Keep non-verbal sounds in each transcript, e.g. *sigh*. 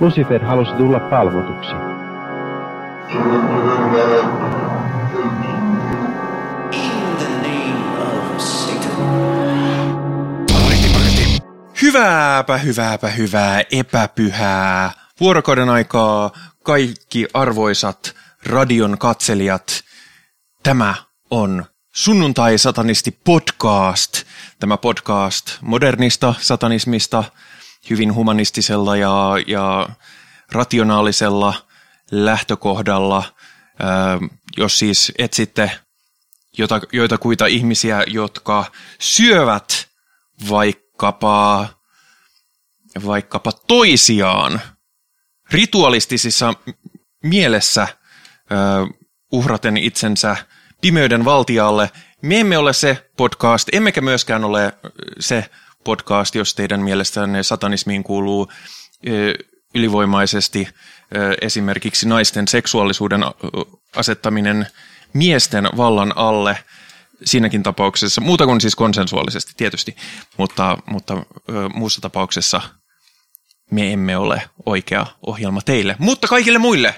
Lucifer halusi tulla palvotuksi. Hyvääpä, hyvääpä, hyvää, epäpyhää. Vuorokauden aikaa kaikki arvoisat radion katselijat. Tämä on Sunnuntai-satanisti podcast. Tämä podcast modernista satanismista hyvin humanistisella ja, ja rationaalisella lähtökohdalla. Jos siis etsitte jota, joitakuita ihmisiä, jotka syövät vaikkapa, vaikkapa toisiaan ritualistisissa mielessä uhraten itsensä pimeyden valtialle. Me emme ole se podcast, emmekä myöskään ole se podcast, jos teidän mielestänne satanismiin kuuluu ylivoimaisesti esimerkiksi naisten seksuaalisuuden asettaminen miesten vallan alle siinäkin tapauksessa, muuta kuin siis konsensuaalisesti tietysti, mutta, mutta muussa tapauksessa me emme ole oikea ohjelma teille. Mutta kaikille muille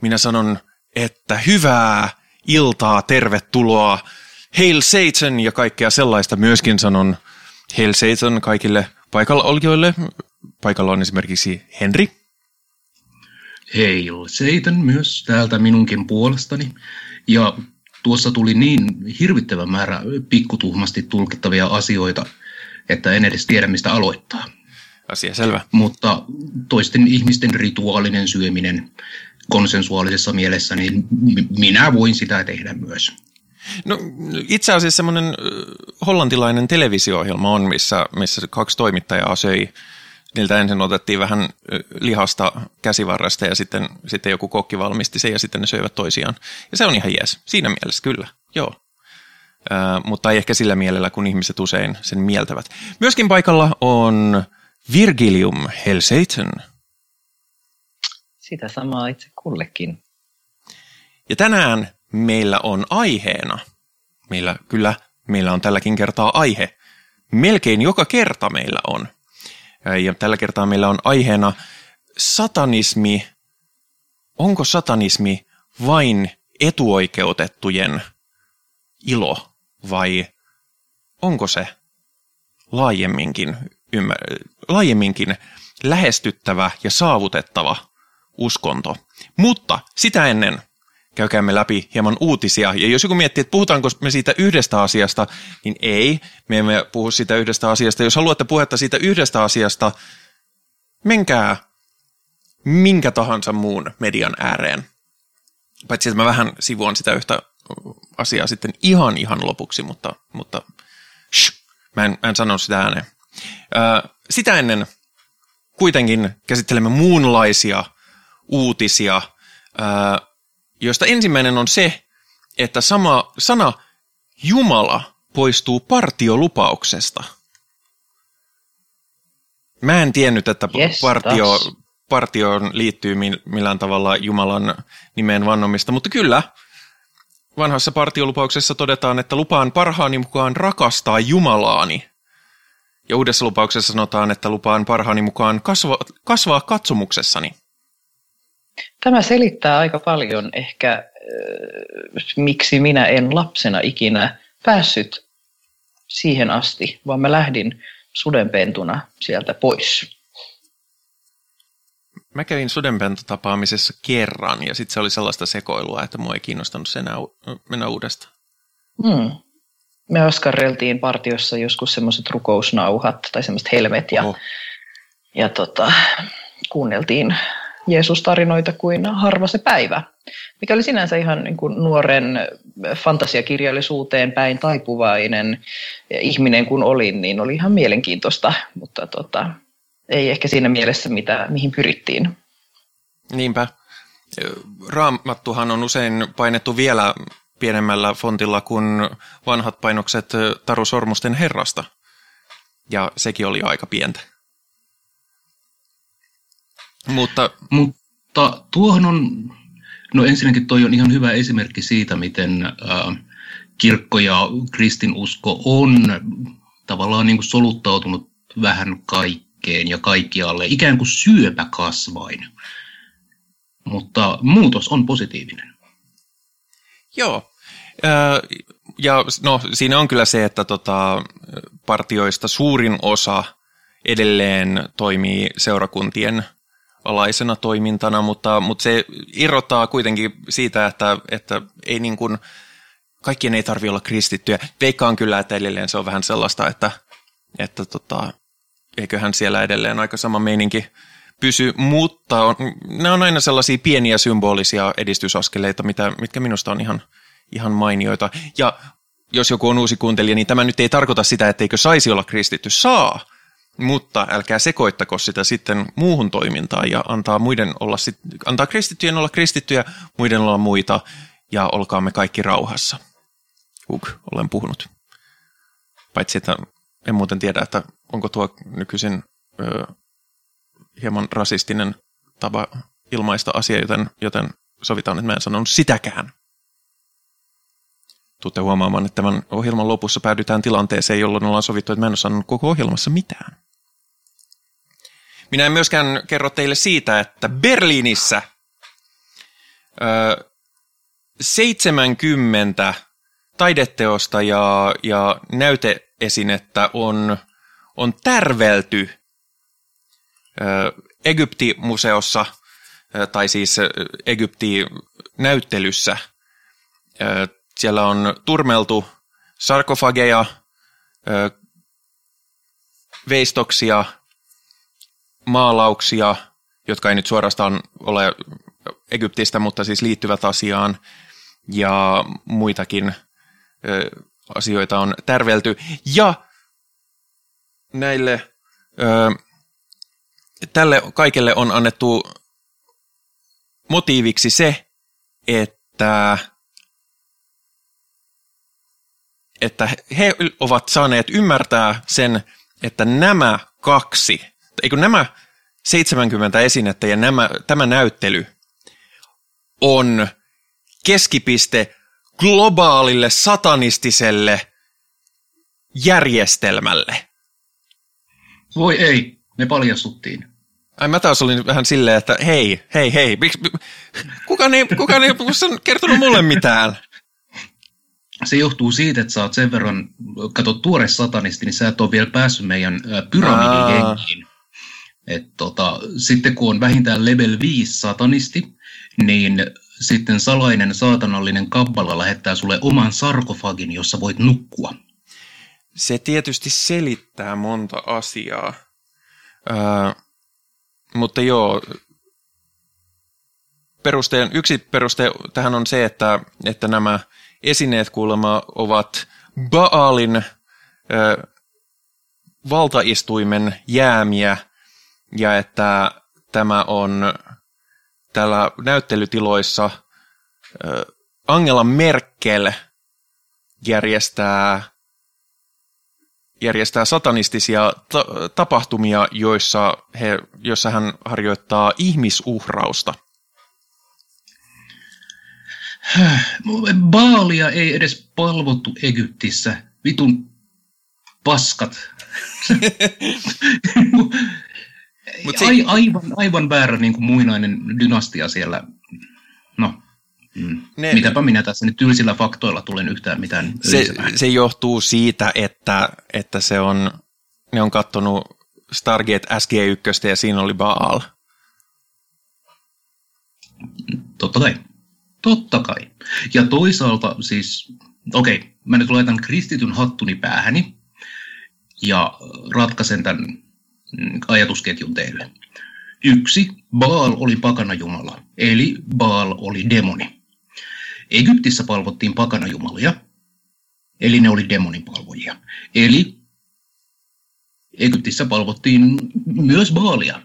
minä sanon, että hyvää iltaa, tervetuloa, Hail Satan ja kaikkea sellaista myöskin sanon Hail Satan kaikille paikalla olijoille. Paikalla on esimerkiksi Henri. Hail Satan myös täältä minunkin puolestani. Ja tuossa tuli niin hirvittävä määrä pikkutuhmasti tulkittavia asioita, että en edes tiedä, mistä aloittaa. Asia selvä. Mutta toisten ihmisten rituaalinen syöminen konsensuaalisessa mielessä, niin minä voin sitä tehdä myös. No itse asiassa semmoinen hollantilainen televisio-ohjelma on, missä, missä kaksi toimittajaa söi niiltä ensin otettiin vähän lihasta käsivarresta ja sitten, sitten joku kokki valmisti sen ja sitten ne söivät toisiaan. Ja se on ihan jees. Siinä mielessä kyllä, joo. Äh, mutta ei ehkä sillä mielellä, kun ihmiset usein sen mieltävät. Myöskin paikalla on Virgilium Helsatan. Sitä samaa itse kullekin. Ja tänään meillä on aiheena, meillä kyllä meillä on tälläkin kertaa aihe, melkein joka kerta meillä on – ja tällä kertaa meillä on aiheena satanismi. Onko satanismi vain etuoikeutettujen ilo vai onko se laajemminkin, ymmär- laajemminkin lähestyttävä ja saavutettava uskonto. Mutta sitä ennen käykäämme läpi hieman uutisia. Ja jos joku miettii, että puhutaanko me siitä yhdestä asiasta, niin ei, me emme puhu siitä yhdestä asiasta. Jos haluatte puhetta siitä yhdestä asiasta, menkää minkä tahansa muun median ääreen. Paitsi, että mä vähän sivuan sitä yhtä asiaa sitten ihan ihan lopuksi, mutta, mutta shh, mä, en, mä en sano sitä ääneen. Ö, sitä ennen kuitenkin käsittelemme muunlaisia uutisia, ö, joista ensimmäinen on se, että sama sana Jumala poistuu partiolupauksesta. Mä en tiennyt, että yes, partio, partioon liittyy millään tavalla Jumalan nimeen vannomista, mutta kyllä, vanhassa partiolupauksessa todetaan, että lupaan parhaani mukaan rakastaa Jumalaani. Ja uudessa lupauksessa sanotaan, että lupaan parhaani mukaan kasva, kasvaa katsomuksessani. Tämä selittää aika paljon ehkä, äh, miksi minä en lapsena ikinä päässyt siihen asti, vaan mä lähdin sudenpentuna sieltä pois. Mä kävin sudenpentotapaamisessa kerran ja sitten se oli sellaista sekoilua, että mua ei kiinnostanut sen mennä uudestaan. Hmm. Me askarreltiin partiossa joskus semmoiset rukousnauhat tai semmoiset helmet ja, ja tota, kuunneltiin Jeesus-tarinoita kuin Harva se päivä, mikä oli sinänsä ihan niin kuin nuoren fantasiakirjallisuuteen päin taipuvainen ihminen kun olin, niin oli ihan mielenkiintoista, mutta tota, ei ehkä siinä mielessä, mitä, mihin pyrittiin. Niinpä. Raamattuhan on usein painettu vielä pienemmällä fontilla kuin vanhat painokset Taru Sormusten herrasta. Ja sekin oli aika pientä. Mutta, Mutta tuohon on, no ensinnäkin toi on ihan hyvä esimerkki siitä, miten äh, kirkko ja kristinusko on tavallaan niin kuin soluttautunut vähän kaikkeen. ja kaikkialle, ikään kuin syöpäkasvain. Mutta muutos on positiivinen. Joo. Ja no, siinä on kyllä se, että tota, partioista suurin osa edelleen toimii seurakuntien alaisena toimintana, mutta, mutta se irrottaa kuitenkin siitä, että, että ei niin kuin, kaikkien ei tarvitse olla kristittyjä. Veikkaan kyllä, että edelleen se on vähän sellaista, että, että tota, eiköhän siellä edelleen aika sama meininki pysy, mutta on, nämä on aina sellaisia pieniä symbolisia edistysaskeleita, mitä, mitkä minusta on ihan, ihan mainioita. Ja jos joku on uusi kuuntelija, niin tämä nyt ei tarkoita sitä, etteikö saisi olla kristitty. Saa, mutta älkää sekoittako sitä sitten muuhun toimintaan ja antaa, muiden olla sit, antaa kristittyjen olla kristittyjä, muiden olla muita ja olkaamme kaikki rauhassa. Huk, olen puhunut. Paitsi, että en muuten tiedä, että onko tuo nykyisin ö, hieman rasistinen tapa ilmaista asia, joten, joten sovitaan, että mä en sanonut sitäkään. Tuutte huomaamaan, että tämän ohjelman lopussa päädytään tilanteeseen, jolloin ollaan sovittu, että mä en ole sanonut koko ohjelmassa mitään. Minä en myöskään kerro teille siitä, että Berliinissä ö, 70 taideteosta ja, ja näyteesinettä on, on tärvelty Egypti-museossa, tai siis Egypti-näyttelyssä. Siellä on turmeltu sarkofageja, veistoksia, maalauksia, jotka ei nyt suorastaan ole Egyptistä, mutta siis liittyvät asiaan, ja muitakin asioita on tärvelty. Ja näille, tälle kaikelle on annettu motiiviksi se, että, että he ovat saaneet ymmärtää sen, että nämä kaksi, eikö nämä 70 esinettä ja nämä, tämä näyttely on keskipiste globaalille satanistiselle järjestelmälle. Voi ei, me paljastuttiin. Ai mä taas olin vähän silleen, että hei, hei, hei, kukaan ei, kukaan ei kertonut mulle mitään. Se johtuu siitä, että sä oot sen verran, kato tuore satanisti, niin sä et ole vielä päässyt meidän pyramidihenkiin. Et tota, sitten kun on vähintään level 5 satanisti, niin sitten salainen saatanallinen kabbala lähettää sulle oman sarkofagin, jossa voit nukkua. Se tietysti selittää monta asiaa. Öö, mutta joo, perusteen, yksi peruste tähän on se, että, että nämä esineet kuulemma ovat Baalin ö, valtaistuimen jäämiä ja että tämä on täällä näyttelytiloissa Angela Merkel järjestää, järjestää satanistisia ta- tapahtumia, joissa, he, joissa hän harjoittaa ihmisuhrausta. Baalia ei edes palvottu Egyptissä. Vitun paskat. *laughs* Mut se... aivan, aivan väärä niin kuin muinainen dynastia siellä. No, mm. ne... mitäpä minä tässä nyt tylsillä faktoilla tulen yhtään mitään se, se johtuu siitä, että, että se on, ne on kattonut Stargate SG1 ja siinä oli Baal. Totta kai. Totta kai. Ja toisaalta siis, okei, okay, mä nyt laitan kristityn hattuni päähäni ja ratkaisen tämän ajatusketjun teille. Yksi, Baal oli pakanajumala, eli Baal oli demoni. Egyptissä palvottiin pakanajumalia, eli ne oli demonipalvojia. Eli Egyptissä palvottiin myös Baalia,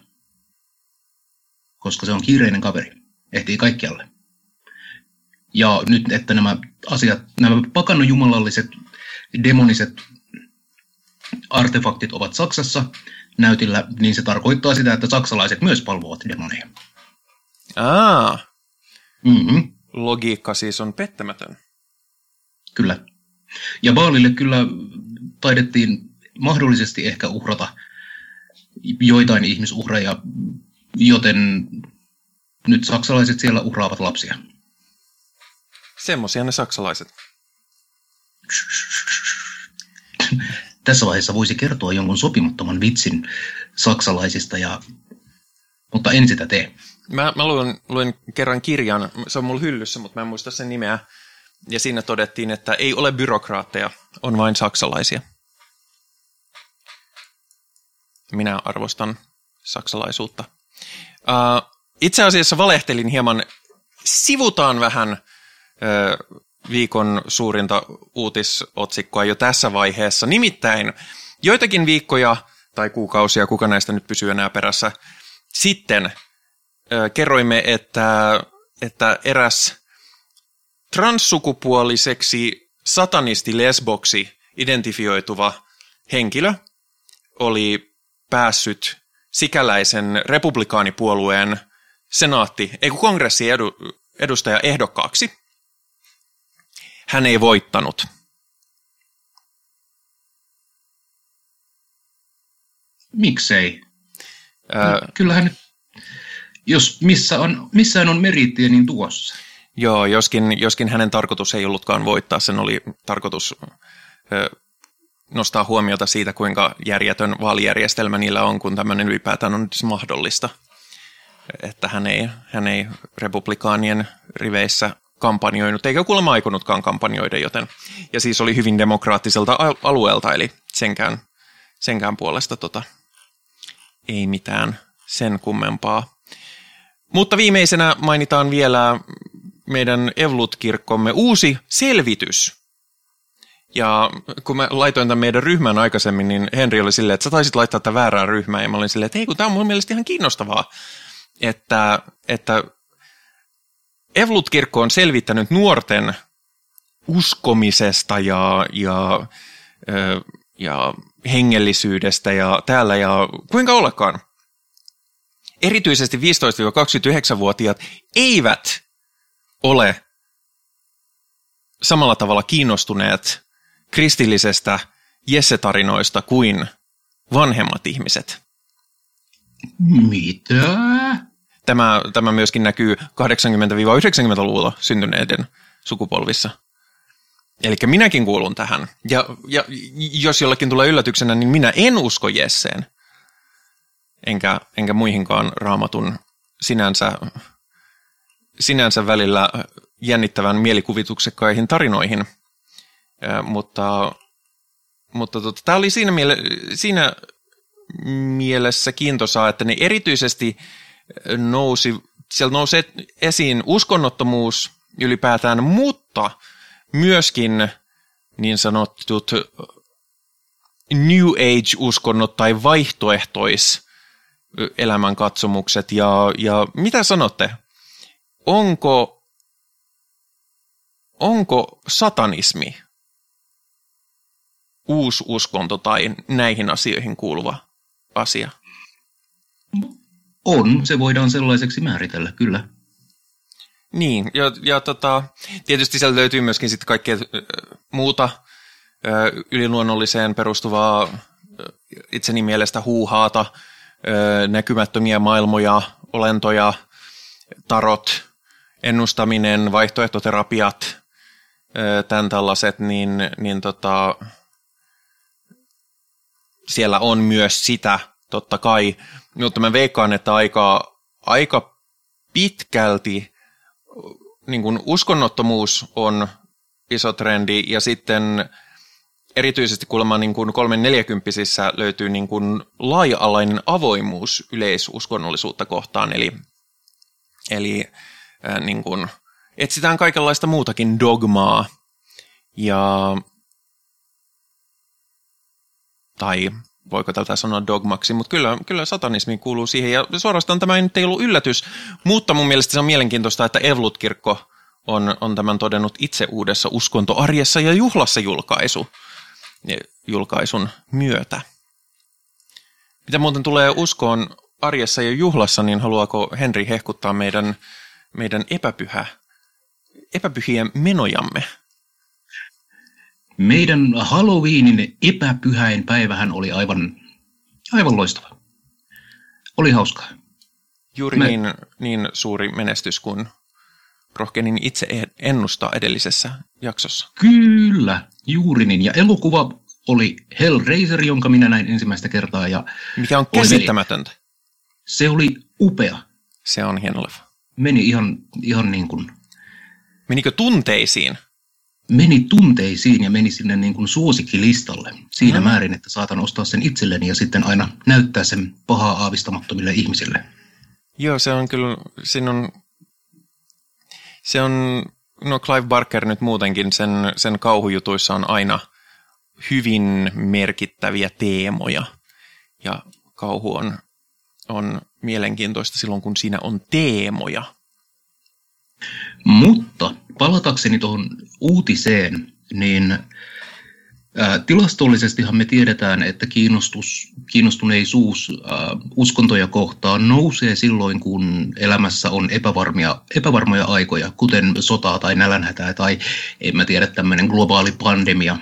koska se on kiireinen kaveri, ehtii kaikkialle. Ja nyt, että nämä asiat, nämä pakanajumalalliset, demoniset artefaktit ovat Saksassa, näytillä, niin se tarkoittaa sitä, että saksalaiset myös palvovat demoneja. Aa. Mm-hmm. Logiikka siis on pettämätön. Kyllä. Ja Baalille kyllä taidettiin mahdollisesti ehkä uhrata joitain ihmisuhreja, joten nyt saksalaiset siellä uhraavat lapsia. Semmoisia ne saksalaiset. *laughs* Tässä vaiheessa voisi kertoa jonkun sopimattoman vitsin saksalaisista, ja... mutta en sitä tee. Mä, mä luin, luin kerran kirjan, se on mulla hyllyssä, mutta mä en muista sen nimeä. Ja siinä todettiin, että ei ole byrokraatteja, on vain saksalaisia. Minä arvostan saksalaisuutta. Uh, itse asiassa valehtelin hieman, sivutaan vähän uh, viikon suurinta uutisotsikkoa jo tässä vaiheessa. Nimittäin joitakin viikkoja tai kuukausia, kuka näistä nyt pysyy enää perässä, sitten kerroimme, että, että eräs transsukupuoliseksi satanisti lesboksi identifioituva henkilö oli päässyt sikäläisen republikaanipuolueen senaatti, ei kongressi edu, edustaja ehdokkaaksi. Hän ei voittanut. Miksei? Ää... Kyllähän, jos missä on, missään on meriittiä, niin tuossa. Joo, joskin, joskin hänen tarkoitus ei ollutkaan voittaa, sen oli tarkoitus ö, nostaa huomiota siitä, kuinka järjetön vaalijärjestelmä niillä on, kun tämmöinen ylipäätään on mahdollista. Että hän ei, hän ei republikaanien riveissä kampanjoinut, eikä kuulemma aikonutkaan kampanjoida, joten, ja siis oli hyvin demokraattiselta alueelta, eli senkään, senkään puolesta tota, ei mitään sen kummempaa. Mutta viimeisenä mainitaan vielä meidän Evlut-kirkkomme uusi selvitys. Ja kun mä laitoin tämän meidän ryhmän aikaisemmin, niin Henri oli silleen, että sä taisit laittaa tätä väärään ryhmään. Ja mä olin silleen, että hei, kun tämä on mun mielestä ihan kiinnostavaa, että, että Evlut-kirkko on selvittänyt nuorten uskomisesta ja, ja, ja hengellisyydestä ja täällä ja kuinka olekaan. Erityisesti 15-29-vuotiaat eivät ole samalla tavalla kiinnostuneet kristillisestä Jesse-tarinoista kuin vanhemmat ihmiset. Mitä? Tämä, tämä myöskin näkyy 80-90-luvulla syntyneiden sukupolvissa. Eli minäkin kuulun tähän. Ja, ja jos jollekin tulee yllätyksenä, niin minä en usko Jesseen. Enkä, enkä muihinkaan raamatun sinänsä sinänsä välillä jännittävän mielikuvituksekkaihin tarinoihin. Ja, mutta mutta tota, tämä oli siinä, miele- siinä mielessä kiintosaa, että ne erityisesti nousi, siellä nousi esiin uskonnottomuus ylipäätään, mutta myöskin niin sanotut New Age-uskonnot tai vaihtoehtois elämänkatsomukset. Ja, ja mitä sanotte? onko, onko satanismi uusi uskonto tai näihin asioihin kuuluva asia? On, se voidaan sellaiseksi määritellä, kyllä. Niin, ja, ja tota, tietysti sieltä löytyy myöskin sitten kaikkea muuta yliluonnolliseen perustuvaa itseni mielestä huuhaata, näkymättömiä maailmoja, olentoja, tarot, ennustaminen, vaihtoehtoterapiat, tämän tällaiset, niin, niin tota, siellä on myös sitä, totta kai, mutta mä veikkaan, että aika, aika pitkälti niin kuin uskonnottomuus on iso trendi, ja sitten erityisesti kuulemma niin kuin kolmen neljäkymppisissä löytyy niin kuin laaja-alainen avoimuus yleisuskonnollisuutta kohtaan, eli, eli ää, niin kuin, etsitään kaikenlaista muutakin dogmaa ja tai voiko tätä sanoa dogmaksi, mutta kyllä, kyllä satanismi kuuluu siihen, ja suorastaan tämä ei nyt ollut yllätys, mutta mun mielestä se on mielenkiintoista, että Evlut-kirkko on, on tämän todennut itse uudessa uskontoarjessa ja juhlassa julkaisu, julkaisun myötä. Mitä muuten tulee uskoon arjessa ja juhlassa, niin haluaako Henri hehkuttaa meidän meidän epäpyhä, epäpyhiä menojamme. Meidän Halloweenin epäpyhäin päivähän oli aivan, aivan loistava. oli hauskaa. Juuri Me... niin, niin suuri menestys kuin rohkenin itse ennustaa edellisessä jaksossa. Kyllä, juuri niin. Ja elokuva oli Hellraiser, jonka minä näin ensimmäistä kertaa. Ja Mikä on käsittämätöntä. Se oli upea. Se on hieno leffa. Meni ihan, ihan niin kuin... Menikö tunteisiin? Meni tunteisiin ja meni sinne niin kuin suosikkilistalle. Siinä mm. määrin, että saatan ostaa sen itselleni ja sitten aina näyttää sen pahaa aavistamattomille ihmisille. Joo, se on kyllä, siinä on, se on, no Clive Barker nyt muutenkin, sen, sen kauhujutuissa on aina hyvin merkittäviä teemoja. Ja kauhu on, on mielenkiintoista silloin, kun siinä on teemoja. Mutta palatakseni tuohon uutiseen, niin tilastollisestihan me tiedetään, että kiinnostus, kiinnostuneisuus uskontoja kohtaan nousee silloin, kun elämässä on epävarmia, epävarmoja aikoja, kuten sotaa tai nälänhätää tai en mä tiedä, tämmöinen globaali pandemia,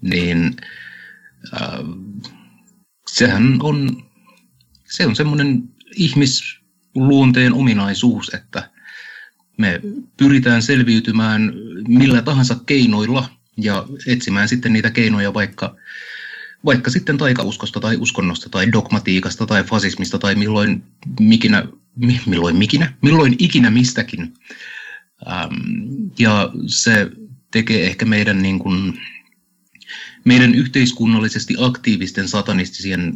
niin sehän on, se on semmoinen ihmisluonteen ominaisuus, että me pyritään selviytymään millä tahansa keinoilla ja etsimään sitten niitä keinoja vaikka, vaikka sitten taikauskosta tai uskonnosta tai dogmatiikasta tai fasismista tai milloin mikinä, milloin mikinä, milloin ikinä mistäkin. Ähm, ja se tekee ehkä meidän, niin kuin, meidän yhteiskunnallisesti aktiivisten satanistisien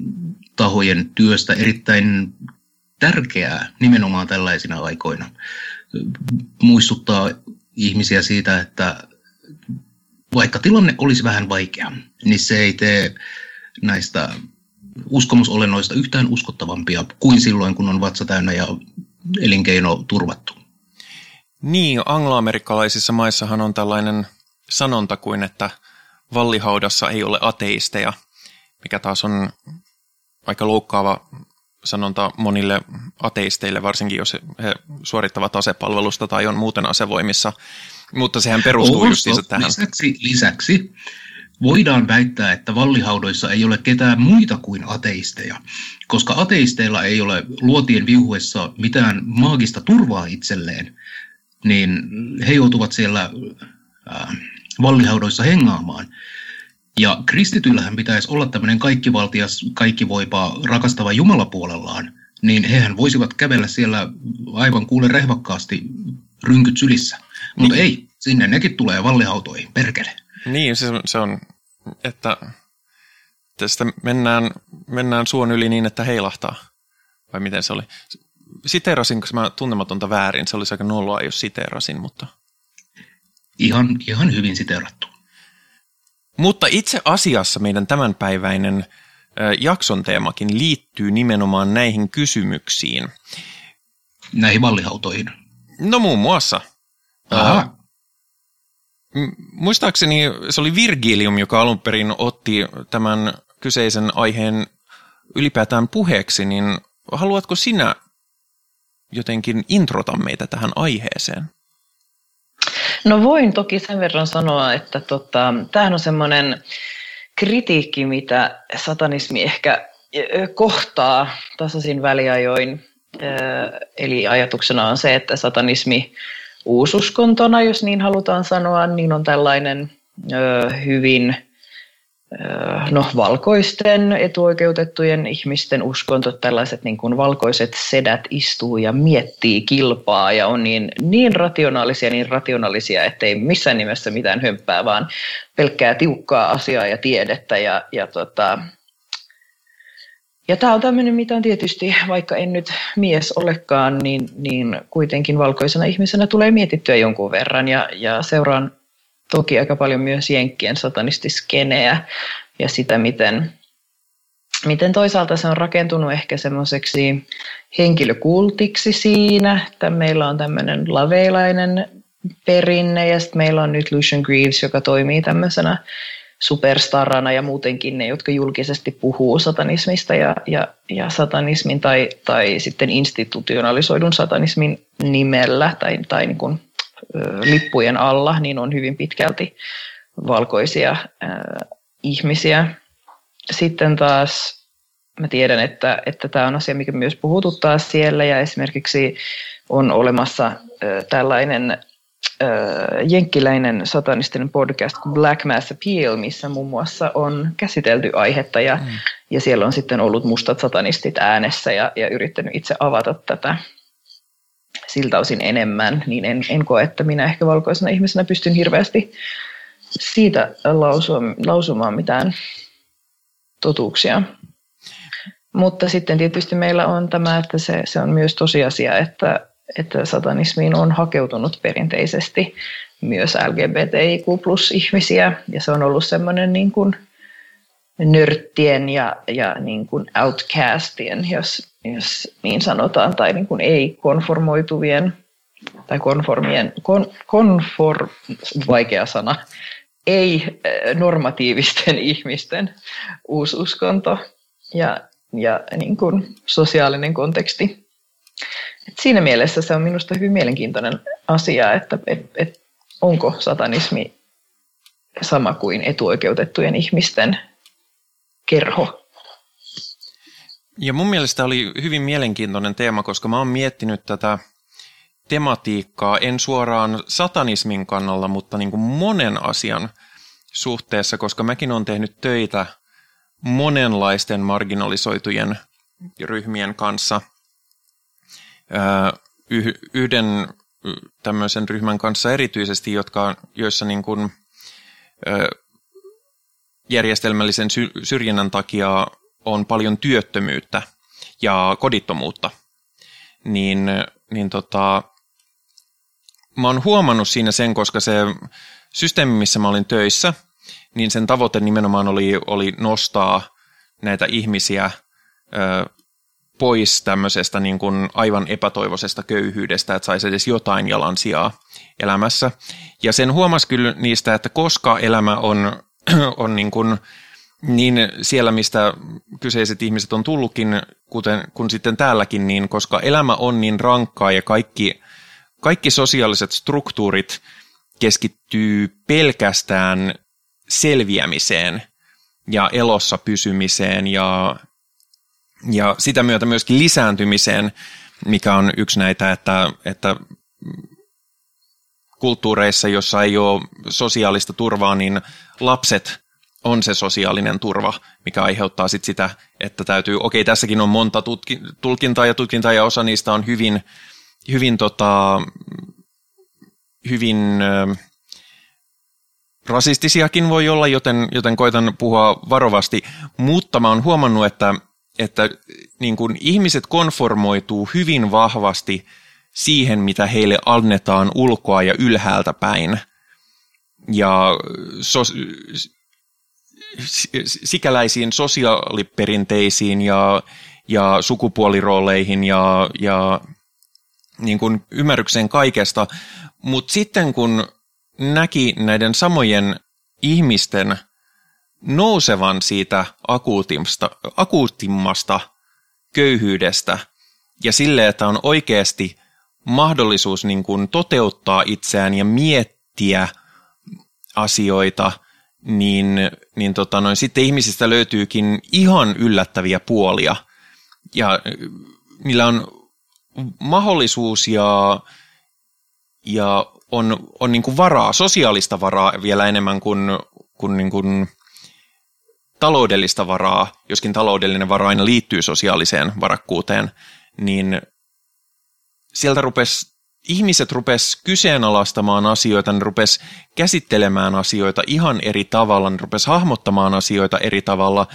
tahojen työstä erittäin tärkeää nimenomaan tällaisina aikoina muistuttaa ihmisiä siitä, että vaikka tilanne olisi vähän vaikea, niin se ei tee näistä uskomusolennoista yhtään uskottavampia kuin silloin, kun on vatsa täynnä ja elinkeino turvattu. Niin, angloamerikkalaisissa maissahan on tällainen sanonta kuin, että vallihaudassa ei ole ateisteja, mikä taas on aika loukkaava sanonta monille ateisteille, varsinkin jos he suorittavat asepalvelusta tai on muuten asevoimissa. Mutta sehän perustuu Oho, justiinsa tähän. Lisäksi, lisäksi voidaan väittää, että vallihaudoissa ei ole ketään muita kuin ateisteja, koska ateisteilla ei ole luotien viuhuessa mitään maagista turvaa itselleen, niin he joutuvat siellä äh, vallihaudoissa hengaamaan. Ja kristityillähän pitäisi olla tämmöinen kaikkivaltias, kaikkivoipa, rakastava Jumala puolellaan, niin hehän voisivat kävellä siellä aivan kuule rehvakkaasti rynkyt sylissä. Mutta niin. ei, sinne nekin tulee vallihautoihin, perkele. Niin, se, se on, että tästä mennään, mennään suon yli niin, että heilahtaa. Vai miten se oli? Siteerasin, koska mä tunnematonta väärin. Se olisi aika noloa, jos siteerasin, mutta... Ihan, ihan hyvin siteerattu. Mutta itse asiassa meidän tämänpäiväinen jakson teemakin liittyy nimenomaan näihin kysymyksiin. Näihin vallihautoihin? No muun muassa. Aha. Muistaakseni se oli Virgilium, joka alun perin otti tämän kyseisen aiheen ylipäätään puheeksi, niin haluatko sinä jotenkin introta meitä tähän aiheeseen? No voin toki sen verran sanoa, että tota, tämähän on semmoinen kritiikki, mitä satanismi ehkä kohtaa tasaisin väliajoin. Eli ajatuksena on se, että satanismi uususkontona, jos niin halutaan sanoa, niin on tällainen hyvin no, valkoisten etuoikeutettujen ihmisten uskonto, tällaiset niin kuin valkoiset sedät istuu ja miettii kilpaa ja on niin, niin rationaalisia, niin rationaalisia, ettei missään nimessä mitään hömppää, vaan pelkkää tiukkaa asiaa ja tiedettä. Ja, ja, tota, ja tämä on tämmöinen, mitä on tietysti, vaikka en nyt mies olekaan, niin, niin kuitenkin valkoisena ihmisenä tulee mietittyä jonkun verran ja, ja seuraan toki aika paljon myös Jenkkien satanistiskeneä ja sitä, miten, miten toisaalta se on rakentunut ehkä semmoiseksi henkilökultiksi siinä, että meillä on tämmöinen laveilainen perinne ja sitten meillä on nyt Lucian Greaves, joka toimii tämmöisenä superstarana ja muutenkin ne, jotka julkisesti puhuu satanismista ja, ja, ja satanismin tai, tai sitten institutionalisoidun satanismin nimellä tai, tai niin kuin lippujen alla, niin on hyvin pitkälti valkoisia ihmisiä. Sitten taas mä tiedän, että, että tämä on asia, mikä myös puhututtaa siellä ja esimerkiksi on olemassa tällainen jenkkiläinen satanistinen podcast kuin Black Mass Appeal, missä muun muassa on käsitelty aihetta ja, mm. ja siellä on sitten ollut mustat satanistit äänessä ja, ja yrittänyt itse avata tätä siltä osin enemmän, niin en, en koe, että minä ehkä valkoisena ihmisenä pystyn hirveästi siitä lausua, lausumaan mitään totuuksia. Mutta sitten tietysti meillä on tämä, että se, se on myös tosiasia, että, että satanismiin on hakeutunut perinteisesti myös LGBTIQ plus ihmisiä, ja se on ollut semmoinen niin kuin nörttien ja, ja niin kuin outcastien, jos, jos niin sanotaan, tai niin kuin ei-konformoituvien tai konformien, kon, konform, vaikea sana, ei-normatiivisten *laughs* ihmisten uususkonto ja, ja niin kuin sosiaalinen konteksti. Et siinä mielessä se on minusta hyvin mielenkiintoinen asia, että et, et, onko satanismi sama kuin etuoikeutettujen ihmisten kerho. Ja mun mielestä oli hyvin mielenkiintoinen teema, koska mä oon miettinyt tätä tematiikkaa, en suoraan satanismin kannalla, mutta niin kuin monen asian suhteessa, koska mäkin olen tehnyt töitä monenlaisten marginalisoitujen ryhmien kanssa. Yhden tämmöisen ryhmän kanssa erityisesti, jotka, joissa niin kuin, järjestelmällisen syrjinnän takia on paljon työttömyyttä ja kodittomuutta, niin, niin tota, mä oon huomannut siinä sen, koska se systeemi, missä mä olin töissä, niin sen tavoite nimenomaan oli, oli nostaa näitä ihmisiä ö, pois tämmöisestä niin kuin aivan epätoivoisesta köyhyydestä, että saisi edes jotain jalansijaa elämässä. Ja sen huomasi kyllä niistä, että koska elämä on, *clears throat* on niin, kuin niin siellä, mistä kyseiset ihmiset on tullutkin, kuten kun sitten täälläkin, niin koska elämä on niin rankkaa ja kaikki, kaikki sosiaaliset struktuurit keskittyy pelkästään selviämiseen ja elossa pysymiseen ja, ja sitä myötä myöskin lisääntymiseen, mikä on yksi näitä, että, että kulttuureissa, jossa ei ole sosiaalista turvaa, niin lapset on se sosiaalinen turva, mikä aiheuttaa sit sitä, että täytyy, okei tässäkin on monta tutki, tulkintaa ja tutkintaa ja osa niistä on hyvin, hyvin, tota, hyvin rasistisiakin voi olla, joten, joten koitan puhua varovasti, mutta mä oon huomannut, että, että niin kun ihmiset konformoituu hyvin vahvasti siihen, mitä heille annetaan ulkoa ja ylhäältä päin. Ja so, sikäläisiin sosiaaliperinteisiin ja, ja sukupuolirooleihin ja, ja niin kuin ymmärrykseen kaikesta. Mutta sitten kun näki näiden samojen ihmisten nousevan siitä akuutimmasta, akuutimmasta köyhyydestä ja sille, että on oikeasti mahdollisuus niin kuin toteuttaa itseään ja miettiä asioita, niin, niin tota noin, sitten ihmisistä löytyykin ihan yllättäviä puolia. Ja niillä on mahdollisuus ja, ja on, on niin kuin varaa, sosiaalista varaa vielä enemmän kuin, kuin, niin kuin taloudellista varaa, joskin taloudellinen vara aina liittyy sosiaaliseen varakkuuteen, niin sieltä rupes, ihmiset rupes kyseenalaistamaan asioita, ne rupes käsittelemään asioita ihan eri tavalla, ne rupes hahmottamaan asioita eri tavalla,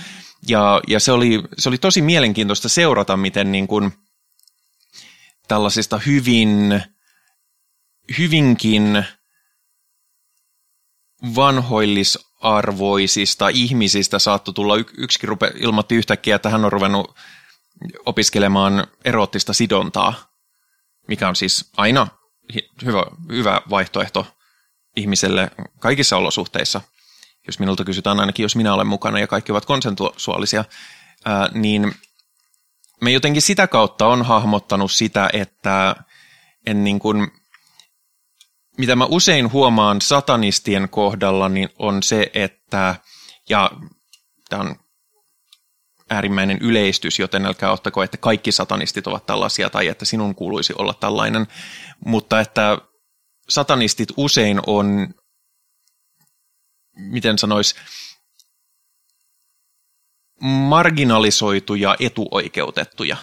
ja, ja se, oli, se oli tosi mielenkiintoista seurata, miten niin kuin tällaisista hyvin hyvinkin vanhoillisarvoisista ihmisistä saattoi tulla yksikin rupe, ilmoitti yhtäkkiä, että hän on ruvennut opiskelemaan eroottista sidontaa, mikä on siis aina hyvä, hyvä vaihtoehto ihmiselle kaikissa olosuhteissa. Jos minulta kysytään ainakin, jos minä olen mukana ja kaikki ovat konsensuaalisia, ää, niin me jotenkin sitä kautta on hahmottanut sitä, että en niin kuin – mitä mä usein huomaan satanistien kohdalla, niin on se, että, ja tämä on äärimmäinen yleistys, joten älkää ottako, että kaikki satanistit ovat tällaisia tai että sinun kuuluisi olla tällainen. Mutta että satanistit usein on, miten sanois, marginalisoituja etuoikeutettuja.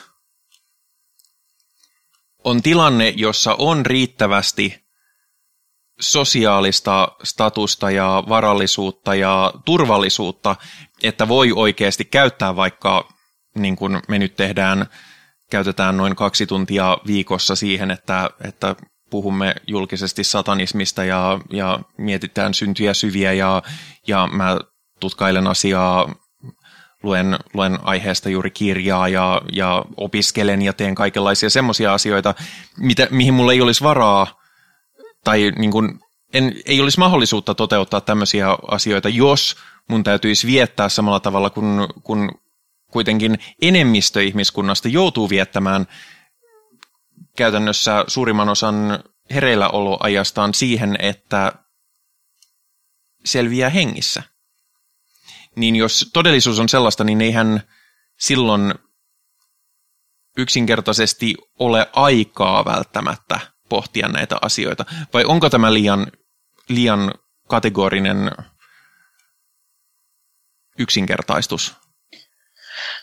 On tilanne, jossa on riittävästi sosiaalista statusta ja varallisuutta ja turvallisuutta, että voi oikeasti käyttää vaikka, niin kuin me nyt tehdään, käytetään noin kaksi tuntia viikossa siihen, että, että puhumme julkisesti satanismista ja, ja mietitään syntyjä syviä ja, ja mä tutkailen asiaa, luen, luen aiheesta juuri kirjaa ja, ja opiskelen ja teen kaikenlaisia semmoisia asioita, mitä, mihin mulla ei olisi varaa tai niin kuin, en, ei olisi mahdollisuutta toteuttaa tämmöisiä asioita, jos mun täytyisi viettää samalla tavalla kuin, kuin kuitenkin enemmistö ihmiskunnasta joutuu viettämään käytännössä suurimman osan hereilläoloajastaan siihen, että selviää hengissä. Niin jos todellisuus on sellaista, niin eihän silloin yksinkertaisesti ole aikaa välttämättä pohtia näitä asioita? Vai onko tämä liian, liian kategorinen yksinkertaistus?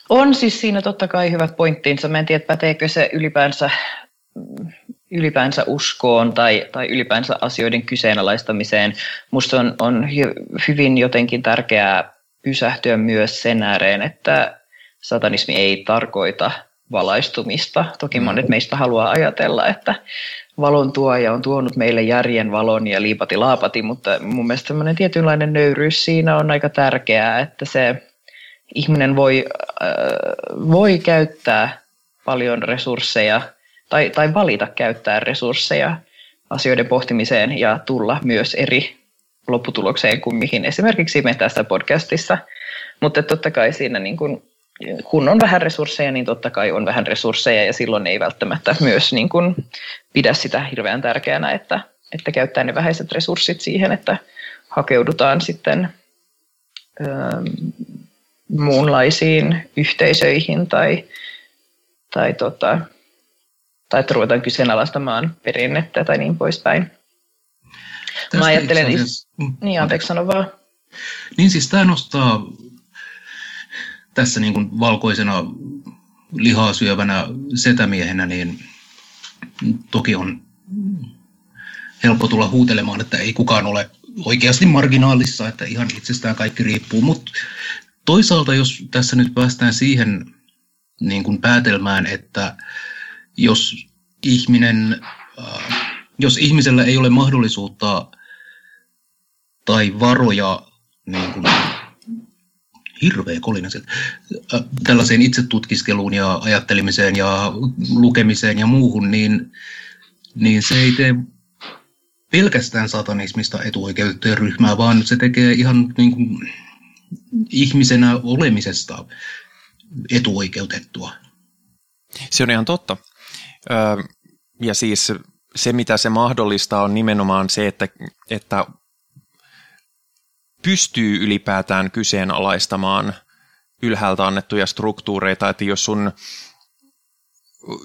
On siis siinä totta kai hyvät pointtinsa. Mä en tiedä, päteekö se ylipäänsä, ylipäänsä uskoon tai, tai ylipäänsä asioiden kyseenalaistamiseen. Musta on, on hyvin jotenkin tärkeää pysähtyä myös sen ääreen, että satanismi ei tarkoita valaistumista. Toki mm. monet meistä haluaa ajatella, että valon tuoja on tuonut meille järjen valon ja liipati laapati, mutta mun mielestä semmoinen tietynlainen nöyryys siinä on aika tärkeää, että se ihminen voi, äh, voi käyttää paljon resursseja tai, tai valita käyttää resursseja asioiden pohtimiseen ja tulla myös eri lopputulokseen kuin mihin esimerkiksi me tässä podcastissa. Mutta totta kai siinä niin kun kun on vähän resursseja, niin totta kai on vähän resursseja ja silloin ei välttämättä myös niin kuin pidä sitä hirveän tärkeänä, että, että käyttää ne vähäiset resurssit siihen, että hakeudutaan sitten ö, muunlaisiin yhteisöihin tai, tai, tota, tai että ruvetaan kyseenalaistamaan perinnettä tai niin poispäin. Tästä Mä ajattelen, asiassa, niin anteeksi sano vaan. Niin siis tämä nostaa tässä niin kuin valkoisena lihaa syövänä setämiehenä, niin toki on helppo tulla huutelemaan, että ei kukaan ole oikeasti marginaalissa, että ihan itsestään kaikki riippuu. Mutta toisaalta, jos tässä nyt päästään siihen niin kuin päätelmään, että jos ihminen, äh, jos ihmisellä ei ole mahdollisuutta tai varoja niin kuin hirveä kolina sieltä, tällaiseen itsetutkiskeluun ja ajattelemiseen ja lukemiseen ja muuhun, niin, niin se ei tee pelkästään satanismista etuoikeutettujen ryhmää, vaan se tekee ihan niin kuin ihmisenä olemisesta etuoikeutettua. Se on ihan totta. Ja siis se, mitä se mahdollistaa, on nimenomaan se, että, että pystyy ylipäätään kyseenalaistamaan ylhäältä annettuja struktuureita, että jos sun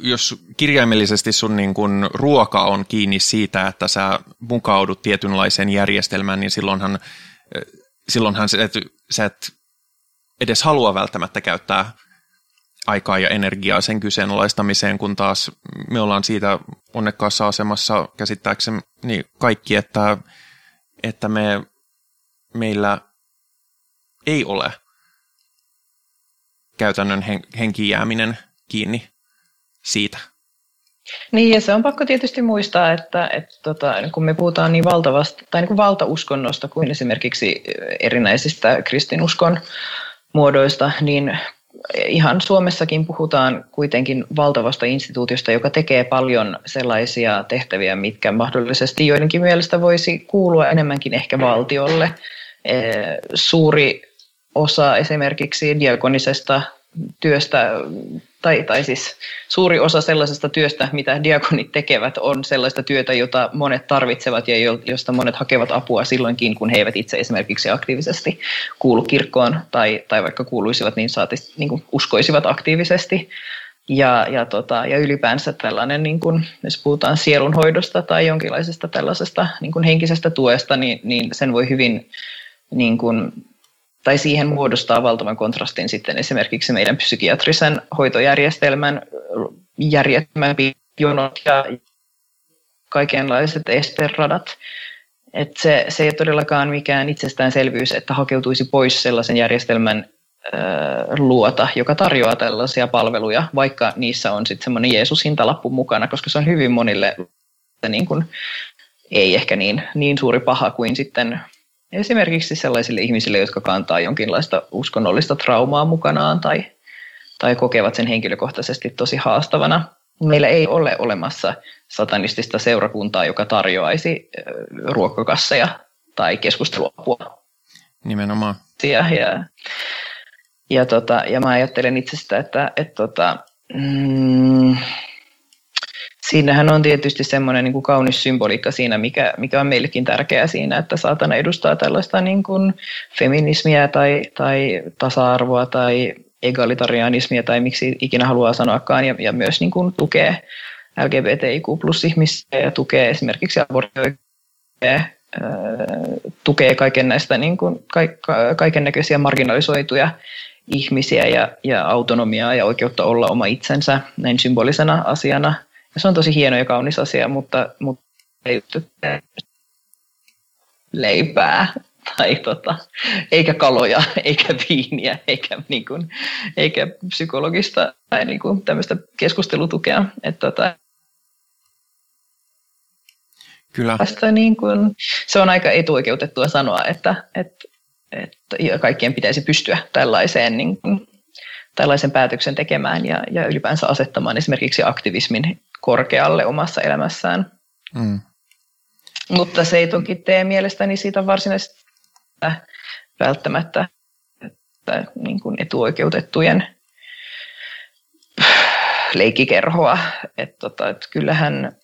jos kirjaimellisesti sun niin kun ruoka on kiinni siitä, että sä mukaudut tietynlaiseen järjestelmään, niin silloinhan, silloinhan sä, et, sä et edes halua välttämättä käyttää aikaa ja energiaa sen kyseenalaistamiseen, kun taas me ollaan siitä onnekkaassa asemassa käsittääkseni niin kaikki, että, että me meillä ei ole käytännön hen- jääminen kiinni siitä. Niin, ja se on pakko tietysti muistaa, että, että tota, kun me puhutaan niin valtavasta, tai niin kuin valtauskonnosta kuin esimerkiksi erinäisistä kristinuskon muodoista, niin ihan Suomessakin puhutaan kuitenkin valtavasta instituutiosta, joka tekee paljon sellaisia tehtäviä, mitkä mahdollisesti joidenkin mielestä voisi kuulua enemmänkin ehkä valtiolle. Suuri osa esimerkiksi diakonisesta työstä tai, tai siis suuri osa sellaisesta työstä, mitä diakonit tekevät, on sellaista työtä, jota monet tarvitsevat ja josta monet hakevat apua silloinkin, kun he eivät itse esimerkiksi aktiivisesti kuulu kirkkoon tai, tai vaikka kuuluisivat, niin, saati, niin kuin uskoisivat aktiivisesti. Ja, ja, tota, ja ylipäänsä tällainen, niin kun, jos puhutaan sielunhoidosta tai jonkinlaisesta tällaisesta niin henkisestä tuesta, niin, niin sen voi hyvin niin kun, tai siihen muodostaa valtavan kontrastin sitten esimerkiksi meidän psykiatrisen hoitojärjestelmän järjettömän jonot ja kaikenlaiset esteradat. Et se, se ei ole todellakaan mikään itsestäänselvyys, että hakeutuisi pois sellaisen järjestelmän luota, joka tarjoaa tällaisia palveluja, vaikka niissä on sitten semmoinen Jeesus-hintalappu mukana, koska se on hyvin monille niin kuin, ei ehkä niin, niin suuri paha kuin sitten esimerkiksi sellaisille ihmisille, jotka kantaa jonkinlaista uskonnollista traumaa mukanaan tai, tai kokevat sen henkilökohtaisesti tosi haastavana. Meillä ei ole olemassa satanistista seurakuntaa, joka tarjoaisi ruokkakasseja tai keskusteluapua. Nimenomaan. Ja, ja, ja, tota, ja mä ajattelen itsestä, että, että tota, mm, siinähän on tietysti semmoinen niin kuin kaunis symboliikka siinä, mikä, mikä on meillekin tärkeää siinä, että saatana edustaa tällaista niin kuin feminismiä tai, tai tasa-arvoa tai egalitarianismia tai miksi ikinä haluaa sanoakaan ja, ja myös niin kuin tukee LGBTIQ plus ihmisiä ja tukee esimerkiksi abortioikeutta tukee kaiken näistä niin kuin, kaiken näköisiä marginalisoituja ihmisiä ja, ja autonomiaa ja oikeutta olla oma itsensä näin symbolisena asiana. Se on tosi hieno ja kaunis asia, mutta, mutta ei leipää tai tota, eikä kaloja, eikä viiniä, eikä, niin kuin, eikä psykologista tai niin kuin, tämmöistä keskustelutukea. Että, tota, Kyllä. Tästä niin kuin, se on aika etuoikeutettua sanoa, että, että että kaikkien pitäisi pystyä tällaiseen, niin kuin, tällaisen päätöksen tekemään ja, ja ylipäänsä asettamaan esimerkiksi aktivismin korkealle omassa elämässään. Mm. Mutta se ei toki tee mielestäni siitä varsinaisesti välttämättä että niin kuin etuoikeutettujen leikkikerhoa. Että, tota, että kyllähän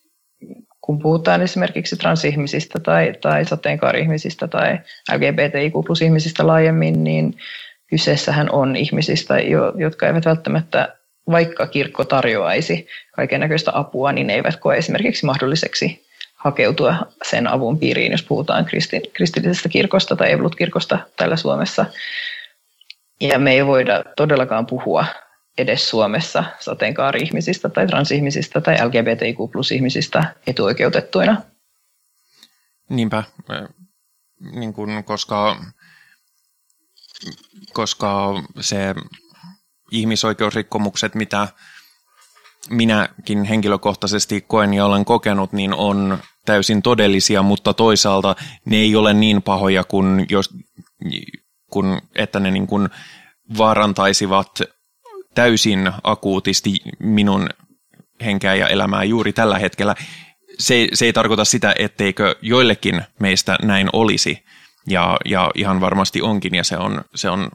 kun puhutaan esimerkiksi transihmisistä tai, tai sateenkaari-ihmisistä tai LGBTIQ plus ihmisistä laajemmin, niin kyseessähän on ihmisistä, jotka eivät välttämättä, vaikka kirkko tarjoaisi kaiken näköistä apua, niin eivät koe esimerkiksi mahdolliseksi hakeutua sen avun piiriin, jos puhutaan kristi, kristillisestä kirkosta tai evolut-kirkosta täällä Suomessa. Ja me ei voida todellakaan puhua edes Suomessa sateenkaari-ihmisistä tai transihmisistä tai LGBTIQ plus ihmisistä etuoikeutettuina. Niinpä, niin kun, koska, koska se ihmisoikeusrikkomukset, mitä minäkin henkilökohtaisesti koen ja olen kokenut, niin on täysin todellisia, mutta toisaalta ne ei ole niin pahoja kuin jos, kun, että ne niin kuin vaarantaisivat täysin akuutisti minun henkeä ja elämää juuri tällä hetkellä. Se, se ei tarkoita sitä, etteikö joillekin meistä näin olisi, ja, ja ihan varmasti onkin, ja se on, se on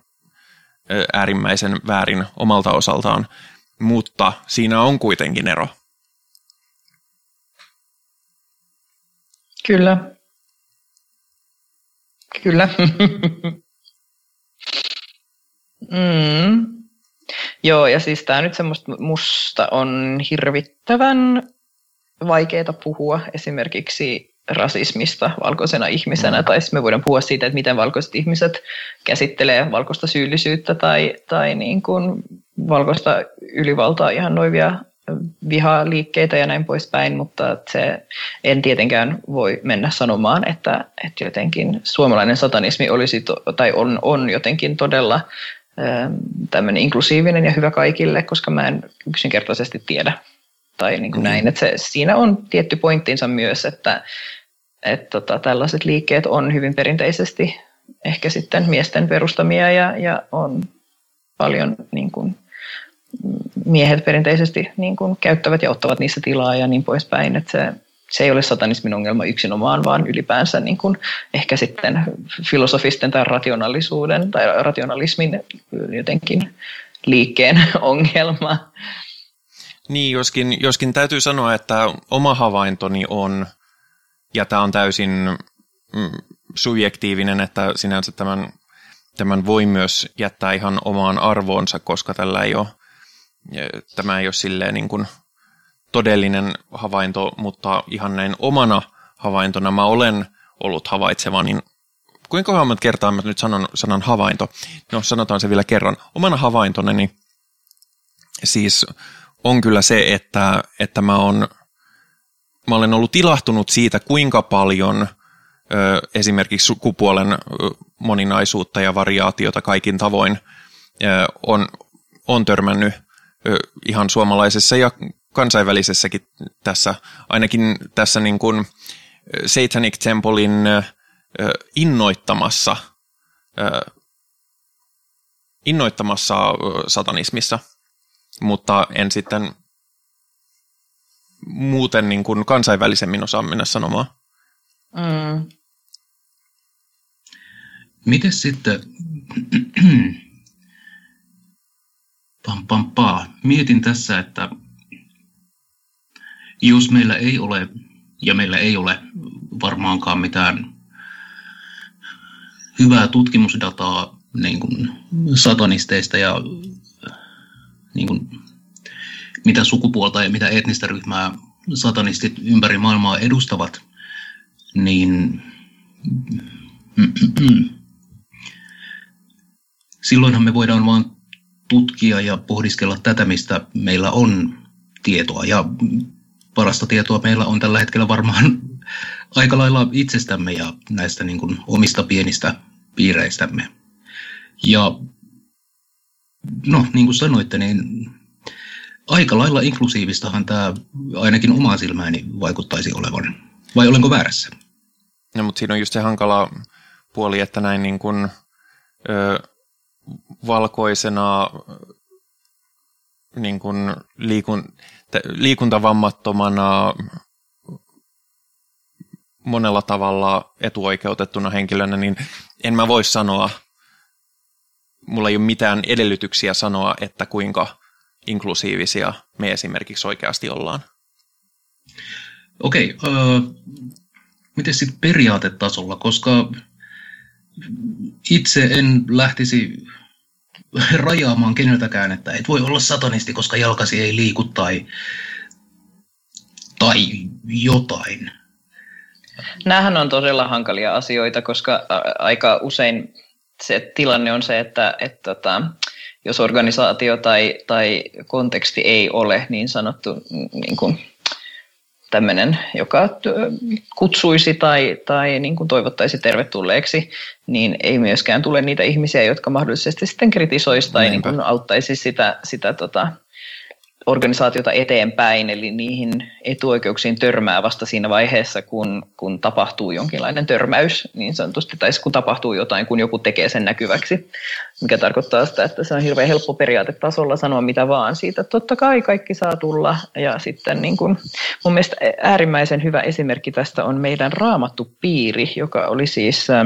äärimmäisen väärin omalta osaltaan, mutta siinä on kuitenkin ero. Kyllä. Kyllä. *laughs* mm. Joo, ja siis tämä nyt semmoista musta on hirvittävän vaikeaa puhua esimerkiksi rasismista valkoisena ihmisenä, mm. tai siis me voidaan puhua siitä, että miten valkoiset ihmiset käsittelee valkoista syyllisyyttä tai, tai niin kuin valkoista ylivaltaa ihan noivia vihaliikkeitä ja näin poispäin, mutta se en tietenkään voi mennä sanomaan, että, että jotenkin suomalainen satanismi olisi to, tai on, on jotenkin todella Ähm, tämmöinen inklusiivinen ja hyvä kaikille, koska mä en yksinkertaisesti tiedä. Tai niin kuin mm. näin, että se, siinä on tietty pointtinsa myös, että, että tota, tällaiset liikkeet on hyvin perinteisesti ehkä sitten miesten perustamia ja, ja on paljon niin kuin, miehet perinteisesti niin kuin, käyttävät ja ottavat niissä tilaa ja niin poispäin. Että se, se ei ole satanismin ongelma yksinomaan, vaan ylipäänsä niin kuin ehkä sitten filosofisten tai rationaalisuuden tai rationalismin jotenkin liikkeen *laughs* ongelma. Niin, joskin, joskin täytyy sanoa, että oma havaintoni on, ja tämä on täysin mm, subjektiivinen, että sinänsä tämän, tämän voi myös jättää ihan omaan arvoonsa, koska tällä ei ole, tämä ei ole silleen niin kuin todellinen havainto, mutta ihan näin omana havaintona mä olen ollut havaitseva, niin kuinka kauan kertaa mä nyt sanon sanan havainto? No sanotaan se vielä kerran. Omana havaintoneni siis on kyllä se, että, että mä, on, mä olen ollut ilahtunut siitä, kuinka paljon ö, esimerkiksi sukupuolen ö, moninaisuutta ja variaatiota kaikin tavoin ö, on, on törmännyt ö, ihan suomalaisessa ja kansainvälisessäkin tässä, ainakin tässä niin kuin Satanic Templein ö, innoittamassa, ö, innoittamassa satanismissa – mutta en sitten muuten niin kuin kansainvälisemmin osaa mennä sanomaan. Mm. Miten sitten, *clears throat* pam, pam, pam. mietin tässä, että jos meillä ei ole, ja meillä ei ole varmaankaan mitään hyvää tutkimusdataa niin kuin satanisteista ja niin kuin, mitä sukupuolta ja mitä etnistä ryhmää satanistit ympäri maailmaa edustavat, niin silloinhan me voidaan vain tutkia ja pohdiskella tätä, mistä meillä on tietoa. Ja parasta tietoa meillä on tällä hetkellä varmaan *laughs* aika lailla itsestämme ja näistä niin kuin omista pienistä piireistämme. Ja no niin kuin sanoitte, niin aika lailla inklusiivistahan tämä ainakin omaa silmääni vaikuttaisi olevan. Vai olenko väärässä? No, mutta siinä on just se hankala puoli, että näin niin kuin, ö, valkoisena niin kuin liikun, liikuntavammattomana monella tavalla etuoikeutettuna henkilönä, niin en mä voi sanoa, mulla ei ole mitään edellytyksiä sanoa, että kuinka inklusiivisia me esimerkiksi oikeasti ollaan. Okei, okay, uh, miten sitten periaatetasolla, koska itse en lähtisi rajaamaan keneltäkään, että et voi olla satanisti, koska jalkasi ei liiku tai, tai jotain. Nämähän on todella hankalia asioita, koska aika usein se tilanne on se, että, että että tota, jos organisaatio tai, tai konteksti ei ole niin sanottu niin kuin tämmöinen, joka kutsuisi tai, tai niin kuin toivottaisi tervetulleeksi, niin ei myöskään tule niitä ihmisiä, jotka mahdollisesti sitten kritisoisi tai niin kuin auttaisi sitä, sitä tota, organisaatiota eteenpäin, eli niihin etuoikeuksiin törmää vasta siinä vaiheessa, kun, kun tapahtuu jonkinlainen törmäys niin sanotusti, tai kun tapahtuu jotain, kun joku tekee sen näkyväksi, mikä tarkoittaa sitä, että se on hirveän helppo periaatetasolla sanoa mitä vaan siitä. Totta kai kaikki saa tulla, ja sitten niin kun, mun mielestä äärimmäisen hyvä esimerkki tästä on meidän raamattu piiri, joka oli siis äh,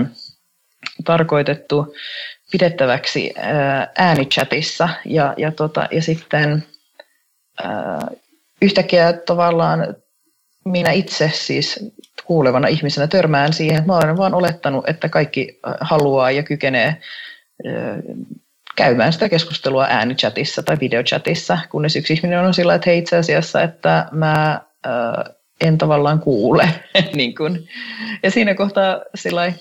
tarkoitettu pidettäväksi äh, äänichatissa, ja, ja, tota, ja sitten yhtäkkiä tavallaan minä itse siis kuulevana ihmisenä törmään siihen, että mä olen vaan olettanut, että kaikki haluaa ja kykenee käymään sitä keskustelua äänichatissa tai videochatissa, kunnes yksi ihminen on sillä, että hei itse asiassa, että mä en tavallaan kuule. *laughs* niin kun. Ja siinä kohtaa sillä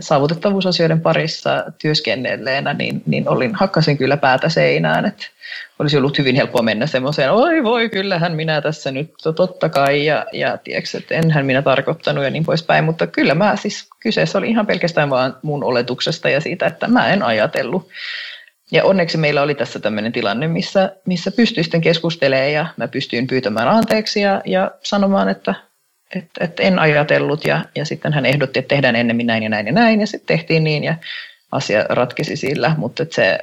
saavutettavuusasioiden parissa työskennelleenä, niin, niin olin, hakkasin kyllä päätä seinään, että olisi ollut hyvin helppoa mennä semmoiseen, oi voi, kyllähän minä tässä nyt totta kai, ja, ja tiedätkö, että enhän minä tarkoittanut ja niin poispäin, mutta kyllä mä siis, kyseessä oli ihan pelkästään vaan mun oletuksesta ja siitä, että mä en ajatellut. Ja onneksi meillä oli tässä tämmöinen tilanne, missä, missä pystyi sitten keskustelemaan ja mä pystyin pyytämään anteeksi ja, ja sanomaan, että et, et en ajatellut ja, ja sitten hän ehdotti, että tehdään ennemmin näin ja näin ja näin ja sitten tehtiin niin ja asia ratkesi sillä, mutta se,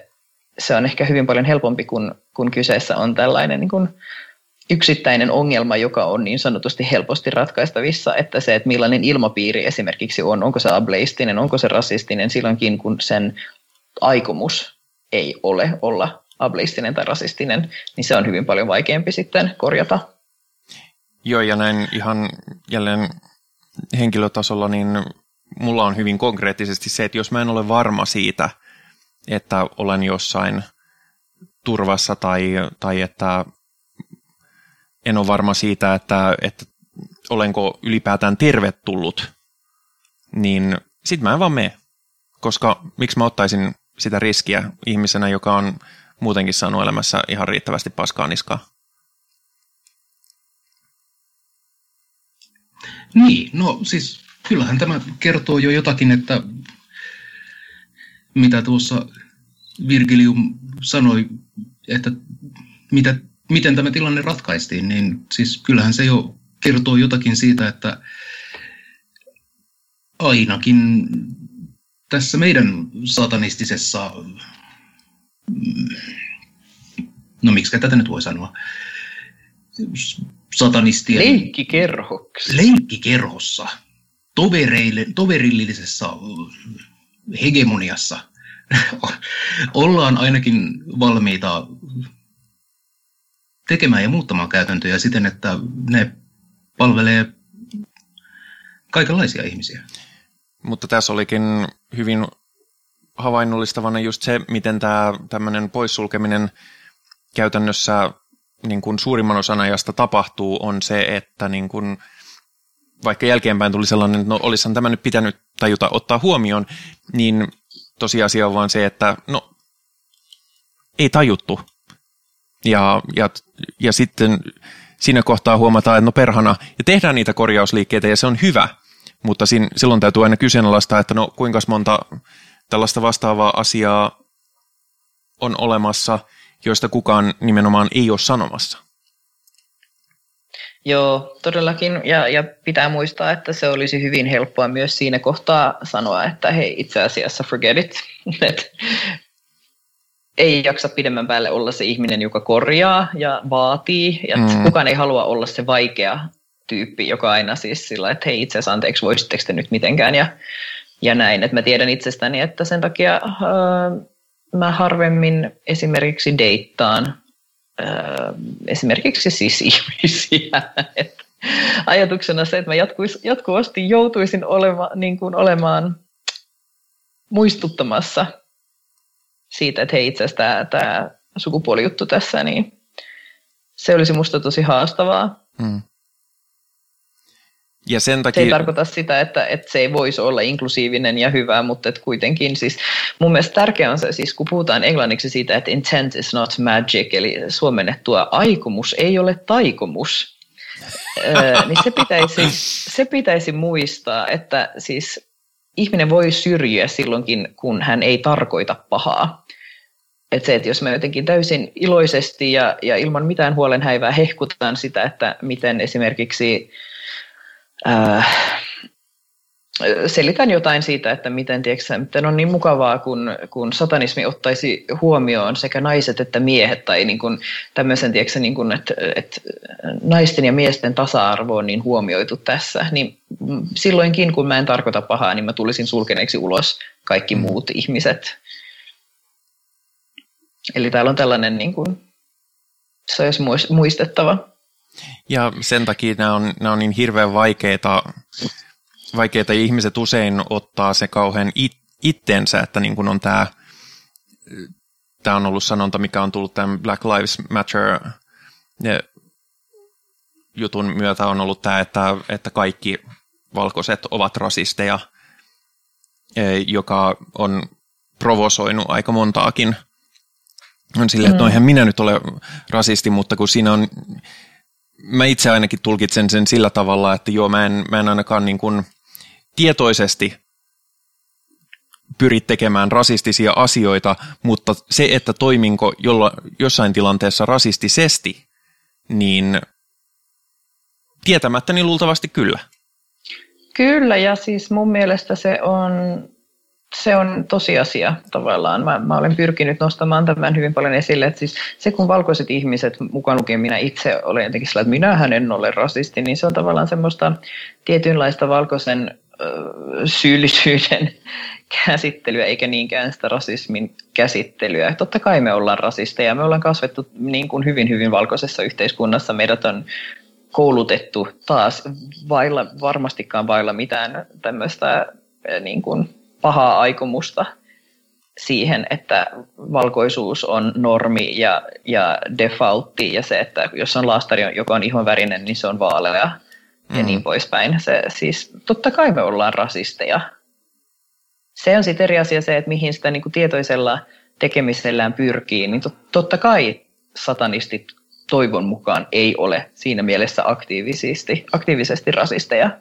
se on ehkä hyvin paljon helpompi, kun, kun kyseessä on tällainen niin kuin yksittäinen ongelma, joka on niin sanotusti helposti ratkaistavissa, että se, että millainen ilmapiiri esimerkiksi on, onko se ableistinen, onko se rasistinen silloinkin, kun sen aikomus ei ole olla ableistinen tai rasistinen, niin se on hyvin paljon vaikeampi sitten korjata. Joo, ja näin ihan jälleen henkilötasolla, niin mulla on hyvin konkreettisesti se, että jos mä en ole varma siitä, että olen jossain turvassa tai, tai että en ole varma siitä, että, että olenko ylipäätään tervetullut, niin sit mä en vaan mene. Koska miksi mä ottaisin sitä riskiä ihmisenä, joka on muutenkin saanut elämässä ihan riittävästi paskaa niskaa? Niin, no siis kyllähän tämä kertoo jo jotakin, että mitä tuossa Virgilium sanoi, että mitä, miten tämä tilanne ratkaistiin, niin siis kyllähän se jo kertoo jotakin siitä, että ainakin tässä meidän satanistisessa, no miksi tätä nyt voi sanoa, satanistien... Leikkikerhoksi. Leikkikerhossa, tovereille, toverillisessa hegemoniassa *laughs* ollaan ainakin valmiita tekemään ja muuttamaan käytäntöjä siten, että ne palvelee kaikenlaisia ihmisiä. Mutta tässä olikin hyvin havainnollistavana just se, miten tämä tämmöinen poissulkeminen käytännössä niin kuin suurimman osan ajasta tapahtuu, on se, että niin kuin, vaikka jälkeenpäin tuli sellainen, että no olisihan tämä nyt pitänyt tajuta ottaa huomioon, niin tosiasia on vaan se, että no ei tajuttu. Ja, ja, ja sitten siinä kohtaa huomataan, että no perhana, ja tehdään niitä korjausliikkeitä ja se on hyvä, mutta siinä, silloin täytyy aina kyseenalaistaa, että no kuinka monta tällaista vastaavaa asiaa on olemassa, joista kukaan nimenomaan ei ole sanomassa. Joo, todellakin. Ja, ja pitää muistaa, että se olisi hyvin helppoa myös siinä kohtaa sanoa, että hei, itse asiassa forget it. *laughs* ei jaksa pidemmän päälle olla se ihminen, joka korjaa ja vaatii. Ja mm. kukaan ei halua olla se vaikea tyyppi, joka aina siis sillä, että hei itse asiassa anteeksi, voisitteko te nyt mitenkään ja, ja näin. Että mä tiedän itsestäni, että sen takia äh, mä harvemmin esimerkiksi deittaan äh, esimerkiksi siis *laughs* ihmisiä. Ajatuksena se, että mä jatkuis, jatkuvasti joutuisin olema, niin kuin olemaan muistuttamassa siitä, että hei itse asiassa tämä, sukupuolijuttu tässä, niin se olisi musta tosi haastavaa. Hmm. Ja sen takia... Se ei tarkoita sitä, että, että se ei voisi olla inklusiivinen ja hyvä, mutta että kuitenkin siis mun mielestä tärkeää on se, siis kun puhutaan englanniksi siitä, että intent is not magic, eli suomennettua aikomus ei ole taikomus, *laughs* niin se pitäisi, se pitäisi muistaa, että siis ihminen voi syrjiä silloinkin, kun hän ei tarkoita pahaa. Että se, että jos me jotenkin täysin iloisesti ja, ja ilman mitään huolenhäivää hehkutaan sitä, että miten esimerkiksi äh, selitän jotain siitä, että miten, tiedätkö, miten on niin mukavaa, kun, kun satanismi ottaisi huomioon sekä naiset että miehet, tai niin kuin tämmöisen, tiedätkö, niin kuin, että, että naisten ja miesten tasa-arvo on niin huomioitu tässä, niin silloinkin, kun mä en tarkoita pahaa, niin mä tulisin sulkeneeksi ulos kaikki mm. muut ihmiset. Eli täällä on tällainen, niin kuin, se olisi muistettava. Ja sen takia nämä on, nämä on niin hirveän vaikeita, vaikeita ihmiset usein ottaa se kauhean it, itteensä, että niin kuin on tämä, tämä on ollut sanonta, mikä on tullut tämän Black Lives Matter jutun myötä on ollut tämä, että, että kaikki valkoiset ovat rasisteja, e, joka on provosoinut aika montaakin. On silleen, että no eihän minä nyt ole rasisti, mutta kun siinä on mä itse ainakin tulkitsen sen sillä tavalla, että joo, mä en, mä en ainakaan niin kuin tietoisesti pyri tekemään rasistisia asioita, mutta se, että toiminko jolla, jossain tilanteessa rasistisesti, niin tietämättäni luultavasti kyllä. Kyllä, ja siis mun mielestä se on se on tosiasia tavallaan. Mä, mä olen pyrkinyt nostamaan tämän hyvin paljon esille, että siis se kun valkoiset ihmiset, mukaan lukien minä itse olen jotenkin sillä, että minähän en ole rasisti, niin se on tavallaan semmoista tietynlaista valkoisen ö, syyllisyyden *laughs* käsittelyä eikä niinkään sitä rasismin käsittelyä. Totta kai me ollaan rasisteja. Me ollaan kasvettu niin kuin hyvin, hyvin valkoisessa yhteiskunnassa. Meidät on koulutettu taas vailla, varmastikaan vailla mitään tämmöistä niin kuin pahaa aikomusta siihen, että valkoisuus on normi ja, ja defaultti ja se, että jos on laastari, joka on ihonvärinen, niin se on vaalea mm. ja niin poispäin. Se, siis, totta kai me ollaan rasisteja. Se on sitten eri asia se, että mihin sitä niin kuin tietoisella tekemisellään pyrkii, niin totta kai satanistit toivon mukaan ei ole siinä mielessä aktiivisesti, aktiivisesti rasisteja.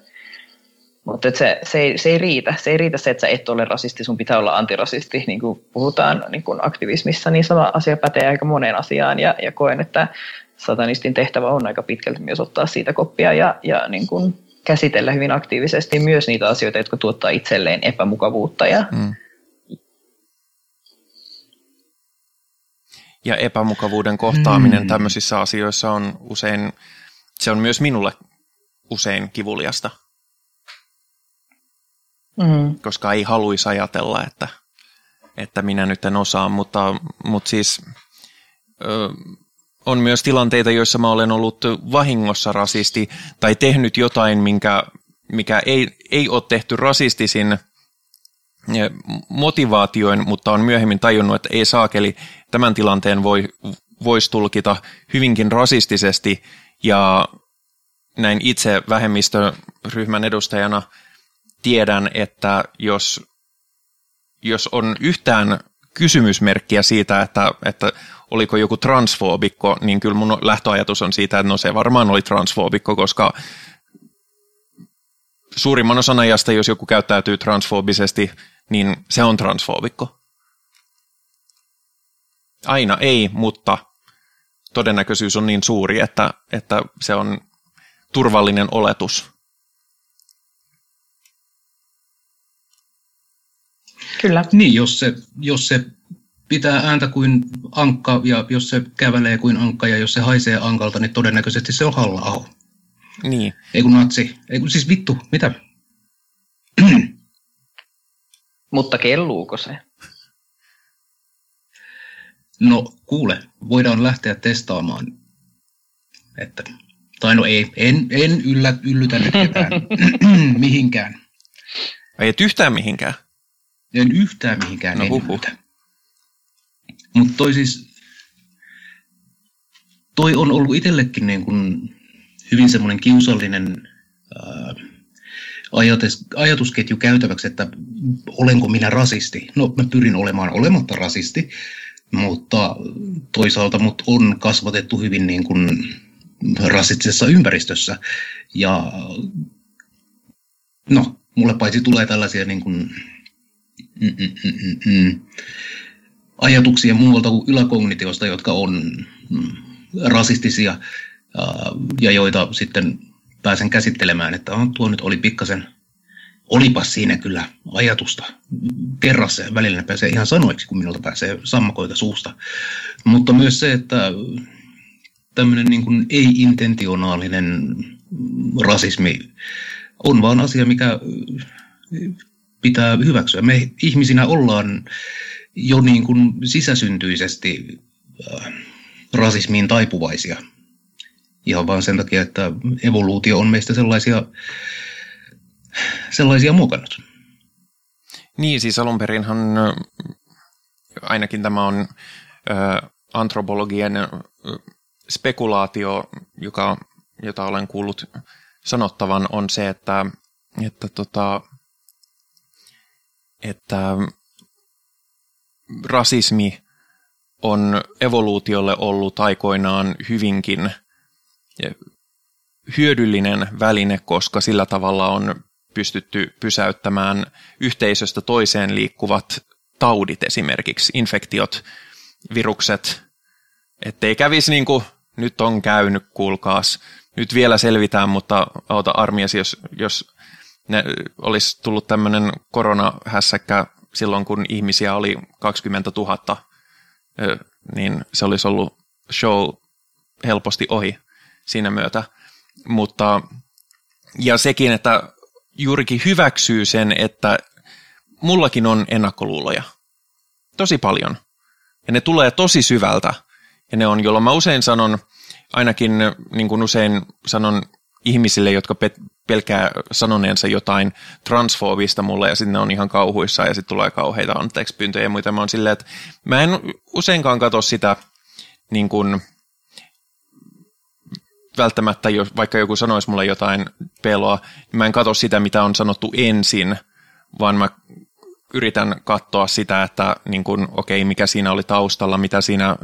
Mutta se, se, ei, se ei riitä. Se ei riitä se, että sä et ole rasisti, sun pitää olla antirasisti. *laughs* Niin kuin puhutaan niin kuin aktivismissa, niin sama asia pätee aika moneen asiaan. Ja, ja koen, että satanistin tehtävä on aika pitkälti myös ottaa siitä koppia ja, ja niin kuin käsitellä hyvin aktiivisesti myös niitä asioita, jotka tuottaa itselleen epämukavuutta. Ja, mm. ja epämukavuuden kohtaaminen mm. tämmöisissä asioissa on usein, se on myös minulle usein kivuliasta. Mm. Koska ei haluaisi ajatella, että, että minä nyt en osaa, mutta, mutta siis ö, on myös tilanteita, joissa mä olen ollut vahingossa rasisti tai tehnyt jotain, minkä, mikä ei, ei ole tehty rasistisin motivaatioin, mutta on myöhemmin tajunnut, että ei saakeli, tämän tilanteen voi, voisi tulkita hyvinkin rasistisesti ja näin itse vähemmistöryhmän edustajana tiedän, että jos, jos on yhtään kysymysmerkkiä siitä, että, että oliko joku transfoobikko, niin kyllä mun lähtöajatus on siitä, että no se varmaan oli transfoobikko, koska suurimman osan ajasta, jos joku käyttäytyy transfoobisesti, niin se on transfoobikko. Aina ei, mutta todennäköisyys on niin suuri, että, että se on turvallinen oletus. Kyllä. Niin, jos se, jos se pitää ääntä kuin ankka ja jos se kävelee kuin ankka ja jos se haisee ankalta, niin todennäköisesti se on halla Niin. Ei kun natsi. Ei kun siis vittu, mitä? *clears throat* Mutta kelluuko se? No kuule, voidaan lähteä testaamaan. Että, tai no ei, en, en yllä, yllytä nyt ketään *laughs* *clears throat* mihinkään. Ei et yhtään mihinkään? En yhtään mihinkään no, en Mutta toi siis, toi on ollut itsellekin niin kuin hyvin semmoinen kiusallinen ää, ajatus, ajatusketju käytäväksi, että olenko minä rasisti. No mä pyrin olemaan olematta rasisti, mutta toisaalta mut on kasvatettu hyvin niin kuin rasistisessa ympäristössä. Ja no, mulle paitsi tulee tällaisia niin kuin, mm, mm, mm, mm, ajatuksia muualta kuin yläkognitiosta, jotka on mm, rasistisia ja joita sitten pääsen käsittelemään, että on, tuo nyt oli pikkasen, olipas siinä kyllä ajatusta kerrassa ja välillä pääsee ihan sanoiksi, kun minulta pääsee sammakoita suusta. Mutta myös se, että tämmöinen niin kuin ei-intentionaalinen rasismi on vaan asia, mikä pitää hyväksyä. Me ihmisinä ollaan jo niin kuin sisäsyntyisesti äh, rasismiin taipuvaisia ihan vain sen takia, että evoluutio on meistä sellaisia, sellaisia muokannut. Niin, siis alun perinhan ainakin tämä on ö, antropologien spekulaatio, joka, jota olen kuullut sanottavan, on se, että, että, tota, että rasismi on evoluutiolle ollut aikoinaan hyvinkin hyödyllinen väline, koska sillä tavalla on pystytty pysäyttämään yhteisöstä toiseen liikkuvat taudit esimerkiksi, infektiot, virukset, ettei kävisi niin kuin nyt on käynyt, kuulkaas, nyt vielä selvitään, mutta auta armiasi, jos, jos ne olisi tullut tämmöinen koronahässäkkä silloin, kun ihmisiä oli 20 000, niin se olisi ollut show helposti ohi siinä myötä. Mutta, ja sekin, että juurikin hyväksyy sen, että mullakin on ennakkoluuloja. Tosi paljon. Ja ne tulee tosi syvältä. Ja ne on, jolloin mä usein sanon, ainakin niin kuin usein sanon ihmisille, jotka pelkää sanoneensa jotain transfoobista mulle ja sitten ne on ihan kauhuissa ja sitten tulee kauheita anteeksi pyyntöjä ja muita. Mä silleen, että mä en useinkaan katso sitä niin kuin, välttämättä, jos vaikka joku sanoisi mulle jotain peloa, niin mä en katso sitä, mitä on sanottu ensin, vaan mä yritän katsoa sitä, että niin kuin, okei, mikä siinä oli taustalla, mitä siinä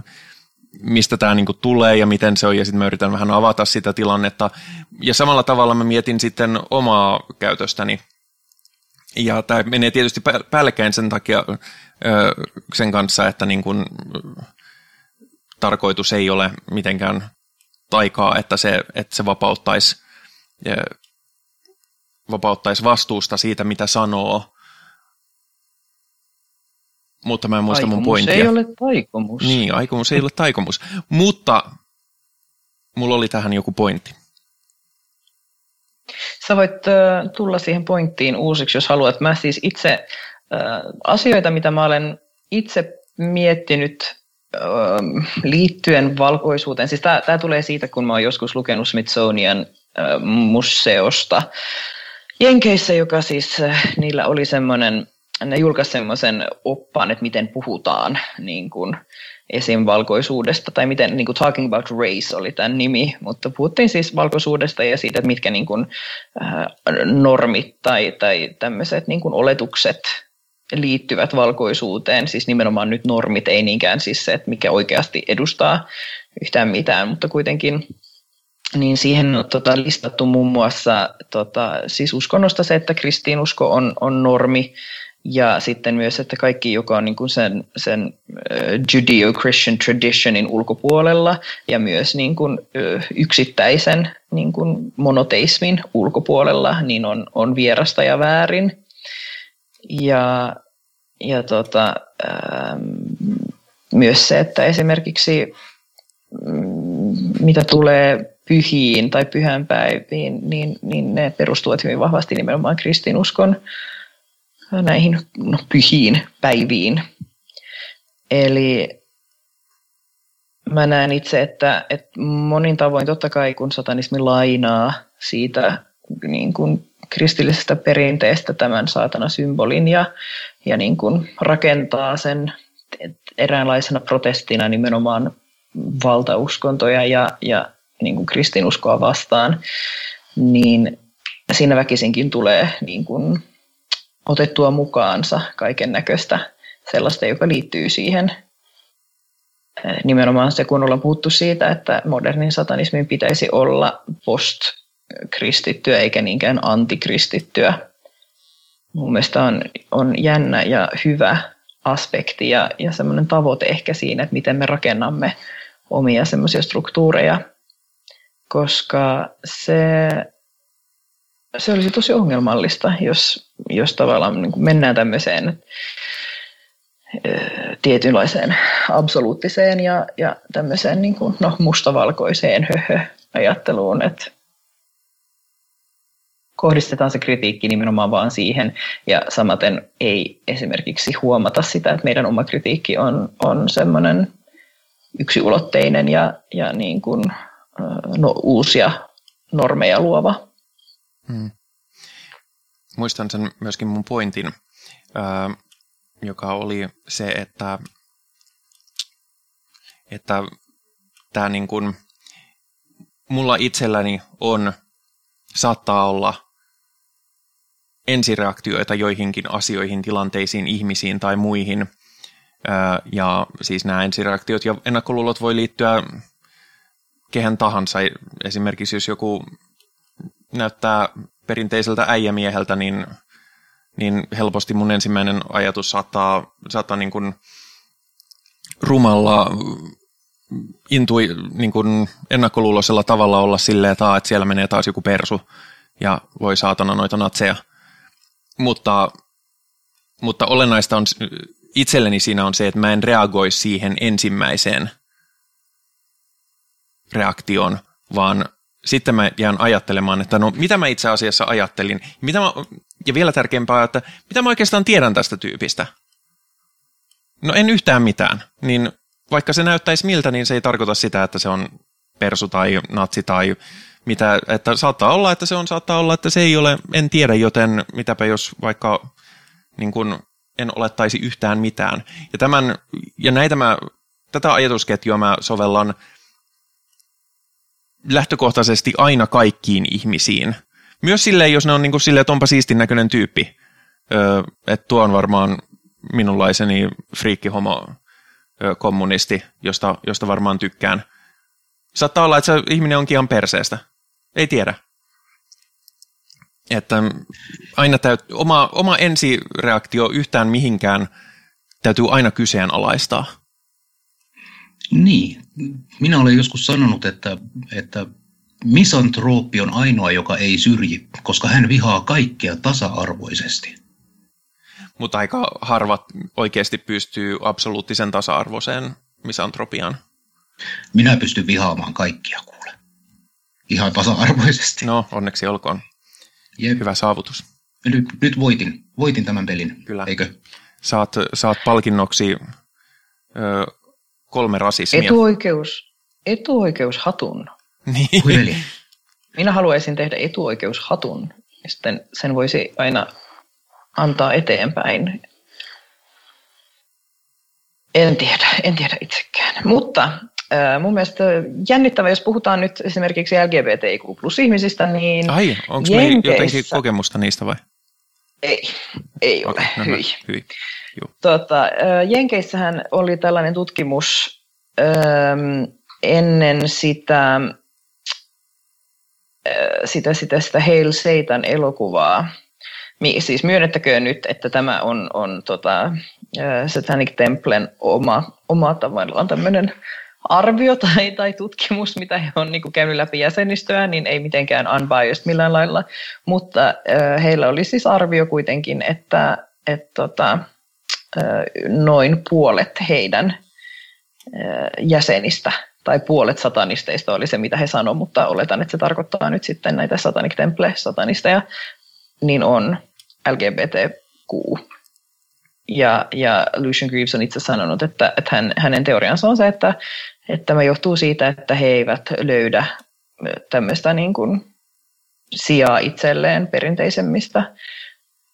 mistä tämä niinku tulee ja miten se on, ja sitten mä yritän vähän avata sitä tilannetta. Ja samalla tavalla mä mietin sitten omaa käytöstäni. Ja tämä menee tietysti päällekkäin sen takia sen kanssa, että niin kun, tarkoitus ei ole mitenkään taikaa, että se, että se vapauttaisi, vapauttaisi vastuusta siitä, mitä sanoo, mutta mä en muista aikomus mun pointtia. ei ole taikomus. Niin, aikomus ei ole taikomus. Mutta mulla oli tähän joku pointti. Sä voit äh, tulla siihen pointtiin uusiksi, jos haluat. Mä siis itse äh, asioita, mitä mä olen itse miettinyt äh, liittyen valkoisuuteen. Siis tämä tulee siitä, kun mä oon joskus lukenut Smithsonian äh, museosta Jenkeissä, joka siis äh, niillä oli semmoinen ne julkaisivat semmoisen oppaan, että miten puhutaan niin kuin esim. valkoisuudesta, tai miten niin kuin Talking About Race oli tämän nimi, mutta puhuttiin siis valkoisuudesta ja siitä, että mitkä niin kuin, äh, normit tai, tai tämmöiset niin kuin oletukset liittyvät valkoisuuteen, siis nimenomaan nyt normit, ei niinkään siis se, että mikä oikeasti edustaa yhtään mitään, mutta kuitenkin niin siihen on tota, listattu muun muassa tota, siis uskonnosta se, että kristiinusko on, on normi, ja sitten myös, että kaikki, joka on niin kuin sen, sen Judeo-Christian traditionin ulkopuolella ja myös niin kuin yksittäisen niin kuin monoteismin ulkopuolella, niin on, on vierasta ja väärin. Ja, ja tota, ähm, myös se, että esimerkiksi mm, mitä tulee pyhiin tai pyhänpäiviin, niin, niin ne perustuvat hyvin vahvasti nimenomaan kristinuskon näihin no, pyhiin päiviin. Eli mä näen itse, että, että monin tavoin totta kai kun satanismi lainaa siitä niin kuin kristillisestä perinteestä tämän saatana symbolin ja, ja niin kuin rakentaa sen eräänlaisena protestina nimenomaan valtauskontoja ja, ja niin kuin kristinuskoa vastaan, niin siinä väkisinkin tulee niin kuin otettua mukaansa kaiken näköistä sellaista, joka liittyy siihen. Nimenomaan se, kun ollaan puhuttu siitä, että modernin satanismin pitäisi olla post-kristittyä eikä niinkään antikristittyä. Mun mielestä on, on jännä ja hyvä aspekti ja, ja semmoinen tavoite ehkä siinä, että miten me rakennamme omia semmoisia struktuureja, koska se se olisi tosi ongelmallista, jos, jos tavallaan niin mennään tämmöiseen tietynlaiseen absoluuttiseen ja, ja tämmöiseen niin kuin, no, mustavalkoiseen höhö-ajatteluun, että kohdistetaan se kritiikki nimenomaan vaan siihen ja samaten ei esimerkiksi huomata sitä, että meidän oma kritiikki on, on semmoinen yksiulotteinen ja, ja niin kuin, no, uusia normeja luova. Hmm. Muistan sen myöskin mun pointin, ää, joka oli se, että, että tämä niin kuin, mulla itselläni on, saattaa olla ensireaktioita joihinkin asioihin, tilanteisiin, ihmisiin tai muihin. Ja siis nämä ensireaktiot ja ennakkoluulot voi liittyä kehen tahansa. Esimerkiksi jos joku näyttää perinteiseltä äijämieheltä, niin, niin helposti mun ensimmäinen ajatus saattaa, saattaa niin kuin rumalla intui niin kuin ennakkoluuloisella tavalla olla silleen, että, että siellä menee taas joku persu ja voi saatana noita natseja. Mutta, mutta olennaista on, itselleni siinä on se, että mä en reagoi siihen ensimmäiseen reaktioon, vaan sitten mä jään ajattelemaan, että no mitä mä itse asiassa ajattelin, mitä mä, ja vielä tärkeämpää, että mitä mä oikeastaan tiedän tästä tyypistä? No en yhtään mitään. Niin vaikka se näyttäisi miltä, niin se ei tarkoita sitä, että se on persu tai natsi tai mitä, että saattaa olla, että se on, saattaa olla, että se ei ole, en tiedä, joten mitäpä jos vaikka niin kun, en olettaisi yhtään mitään. Ja, tämän, ja näitä mä, tätä ajatusketjua mä sovellan lähtökohtaisesti aina kaikkiin ihmisiin. Myös silleen, jos ne on niin kuin silleen, että onpa siistin näköinen tyyppi. Öö, että tuo on varmaan minunlaiseni friikkihomo kommunisti, josta, josta varmaan tykkään. Saattaa olla, että se ihminen onkin ihan perseestä. Ei tiedä. Että aina täyt, oma, oma ensireaktio yhtään mihinkään täytyy aina kyseenalaistaa. Niin. Minä olen joskus sanonut, että, että misantrooppi on ainoa, joka ei syrji, koska hän vihaa kaikkea tasa-arvoisesti. Mutta aika harvat oikeasti pystyy absoluuttisen tasa-arvoiseen misantropiaan. Minä pystyn vihaamaan kaikkia, kuule. Ihan tasa-arvoisesti. No, onneksi olkoon. Jep. Hyvä saavutus. Nyt, nyt voitin. Voitin tämän pelin, Kyllä. eikö? Saat, saat palkinnoksi ö, kolme rasismia. Etuoikeus, etuoikeushatun. Niin. Minä haluaisin tehdä etuoikeushatun. Ja sitten sen voisi aina antaa eteenpäin. En tiedä, en tiedä itsekään. Mutta äh, mun mielestä jännittävä, jos puhutaan nyt esimerkiksi LGBTIQ plus ihmisistä, niin Ai, onko meillä jotenkin kokemusta niistä vai? Ei, ei ole. Okay, no, hyi. hyi. Tota, äh, Jenkeissähän oli tällainen tutkimus ennen sitä, sitä, sitä, sitä Hail Satan elokuvaa, siis myönnettäköön nyt, että tämä on, on tota, Satanic Templen oma, oma tavallaan tämmöinen arvio tai, tai tutkimus, mitä he on niin käynyt läpi jäsenistöä, niin ei mitenkään unbiased millään lailla, mutta heillä oli siis arvio kuitenkin, että et, tota, noin puolet heidän jäsenistä tai puolet satanisteista oli se, mitä he sanoivat, mutta oletan, että se tarkoittaa nyt sitten näitä Satanic Temple-satanisteja, niin on LGBTQ. Ja, ja Lucian Greaves on itse sanonut, että, että hän, hänen teoriansa on se, että, että tämä johtuu siitä, että he eivät löydä tämmöistä niin kuin sijaa itselleen perinteisemmistä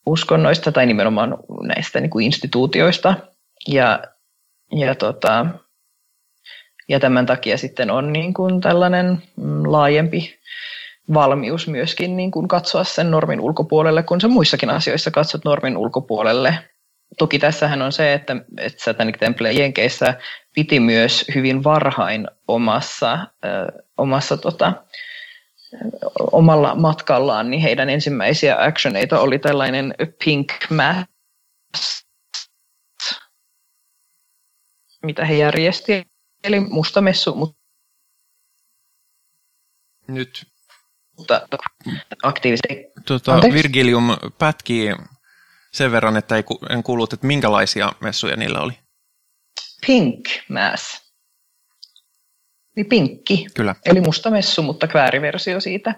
uskonnoista tai nimenomaan näistä niin kuin instituutioista. Ja, ja, tota, ja tämän takia sitten on niin kuin tällainen laajempi valmius myöskin niin kuin katsoa sen normin ulkopuolelle, kun sä muissakin asioissa katsot normin ulkopuolelle. Toki tässähän on se, että, että Satanic Temple Jenkeissä piti myös hyvin varhain omassa, äh, omassa tota, omalla matkallaan, niin heidän ensimmäisiä actioneita oli tällainen Pink Mass, mitä he järjesti, eli mustamessu. Mutta Nyt mutta aktiivisesti. Tota, Virgilium pätkii sen verran, että ei, en kuullut, että minkälaisia messuja niillä oli. Pink Mass. Eli pinkki. Kyllä. Eli musta messu, mutta kvääriversio siitä.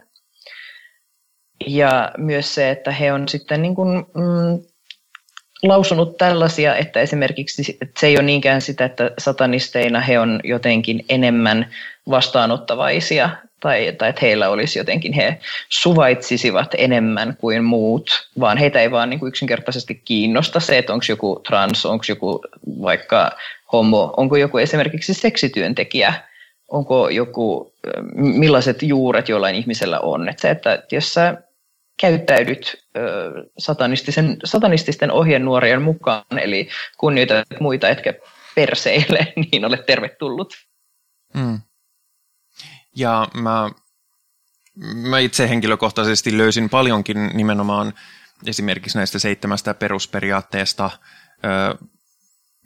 Ja myös se, että he on sitten niin kuin, mm, lausunut tällaisia, että esimerkiksi että se ei ole niinkään sitä, että satanisteina he on jotenkin enemmän vastaanottavaisia tai, tai että heillä olisi jotenkin, he suvaitsisivat enemmän kuin muut, vaan heitä ei vaan niin kuin yksinkertaisesti kiinnosta se, että onko joku trans, onko joku vaikka homo, onko joku esimerkiksi seksityöntekijä, onko joku, millaiset juuret jollain ihmisellä on. Että se, että jos sä käyttäydyt satanistisen, satanististen ohjenuorien mukaan, eli kunnioitat muita etkä perseille, *laughs* niin olet tervetullut. Mm. Ja mä, mä itse henkilökohtaisesti löysin paljonkin nimenomaan esimerkiksi näistä seitsemästä perusperiaatteesta,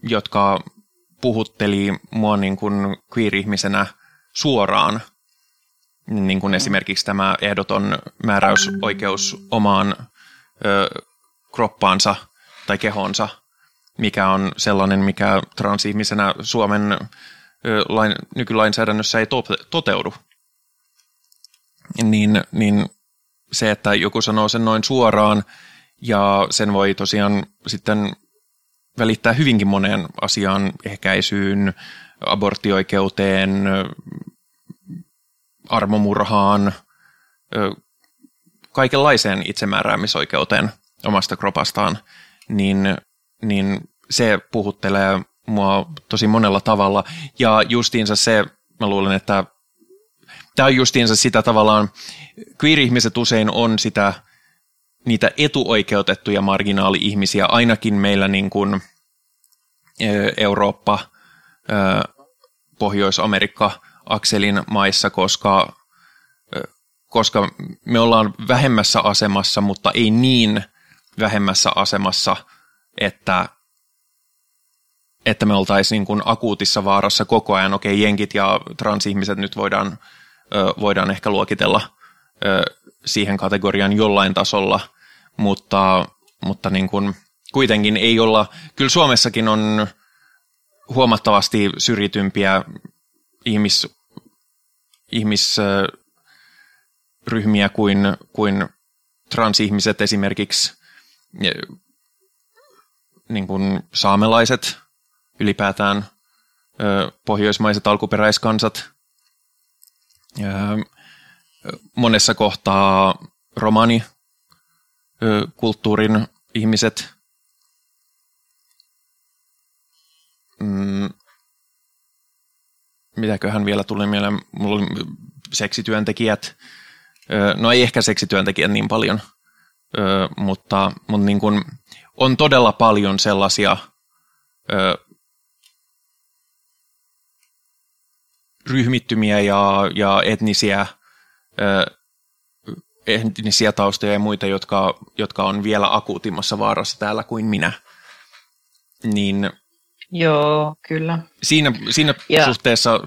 jotka puhutteli mua niin kuin queer-ihmisenä suoraan. Niin kuin esimerkiksi tämä ehdoton määräysoikeus omaan ö, kroppaansa tai kehonsa, mikä on sellainen, mikä transihmisenä Suomen lain, nykylainsäädännössä ei to, toteudu. Niin, niin se, että joku sanoo sen noin suoraan ja sen voi tosiaan sitten välittää hyvinkin moneen asiaan, ehkäisyyn, aborttioikeuteen, armomurhaan, kaikenlaiseen itsemääräämisoikeuteen omasta kropastaan, niin, niin se puhuttelee mua tosi monella tavalla. Ja justiinsa se, mä luulen, että tämä on justiinsa sitä tavallaan, queer-ihmiset usein on sitä, niitä etuoikeutettuja marginaali-ihmisiä, ainakin meillä niin kuin Eurooppa, Pohjois-Amerikka, akselin maissa, koska, koska me ollaan vähemmässä asemassa, mutta ei niin vähemmässä asemassa, että, että me oltaisiin niin akuutissa vaarassa koko ajan. Okei, jenkit ja transihmiset nyt voidaan, voidaan ehkä luokitella siihen kategorian jollain tasolla, mutta, mutta niin kuin kuitenkin ei olla, kyllä Suomessakin on huomattavasti syrjitympiä ihmis, ihmisryhmiä kuin, kuin transihmiset esimerkiksi. Niin kuin saamelaiset, ylipäätään pohjoismaiset alkuperäiskansat, monessa kohtaa romani kulttuurin ihmiset. Mm, mitäköhän vielä tuli mieleen, mulla oli seksityöntekijät, no ei ehkä seksityöntekijät niin paljon, mutta, mutta niin kuin on todella paljon sellaisia ryhmittymiä ja, ja etnisiä, etnisiä taustoja ja muita, jotka, jotka on vielä akuutimmassa vaarassa täällä kuin minä. Niin Joo, kyllä. Siinä, siinä ja. suhteessa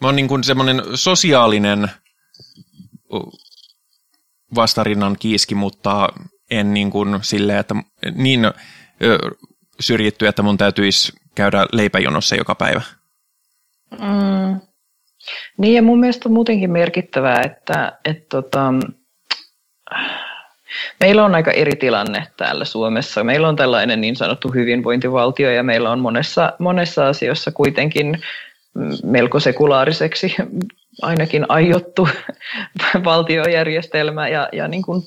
mä oon niin kuin semmoinen sosiaalinen vastarinnan kiiski, mutta en niin kuin silleen, että niin syrjitty, että mun täytyisi käydä leipäjonossa joka päivä. Mm. Niin ja mun mielestä on muutenkin merkittävää, että, että tota, Meillä on aika eri tilanne täällä Suomessa. Meillä on tällainen niin sanottu hyvinvointivaltio ja meillä on monessa, monessa asiassa kuitenkin melko sekulaariseksi ainakin aiottu *laughs* valtiojärjestelmä ja, ja niin kuin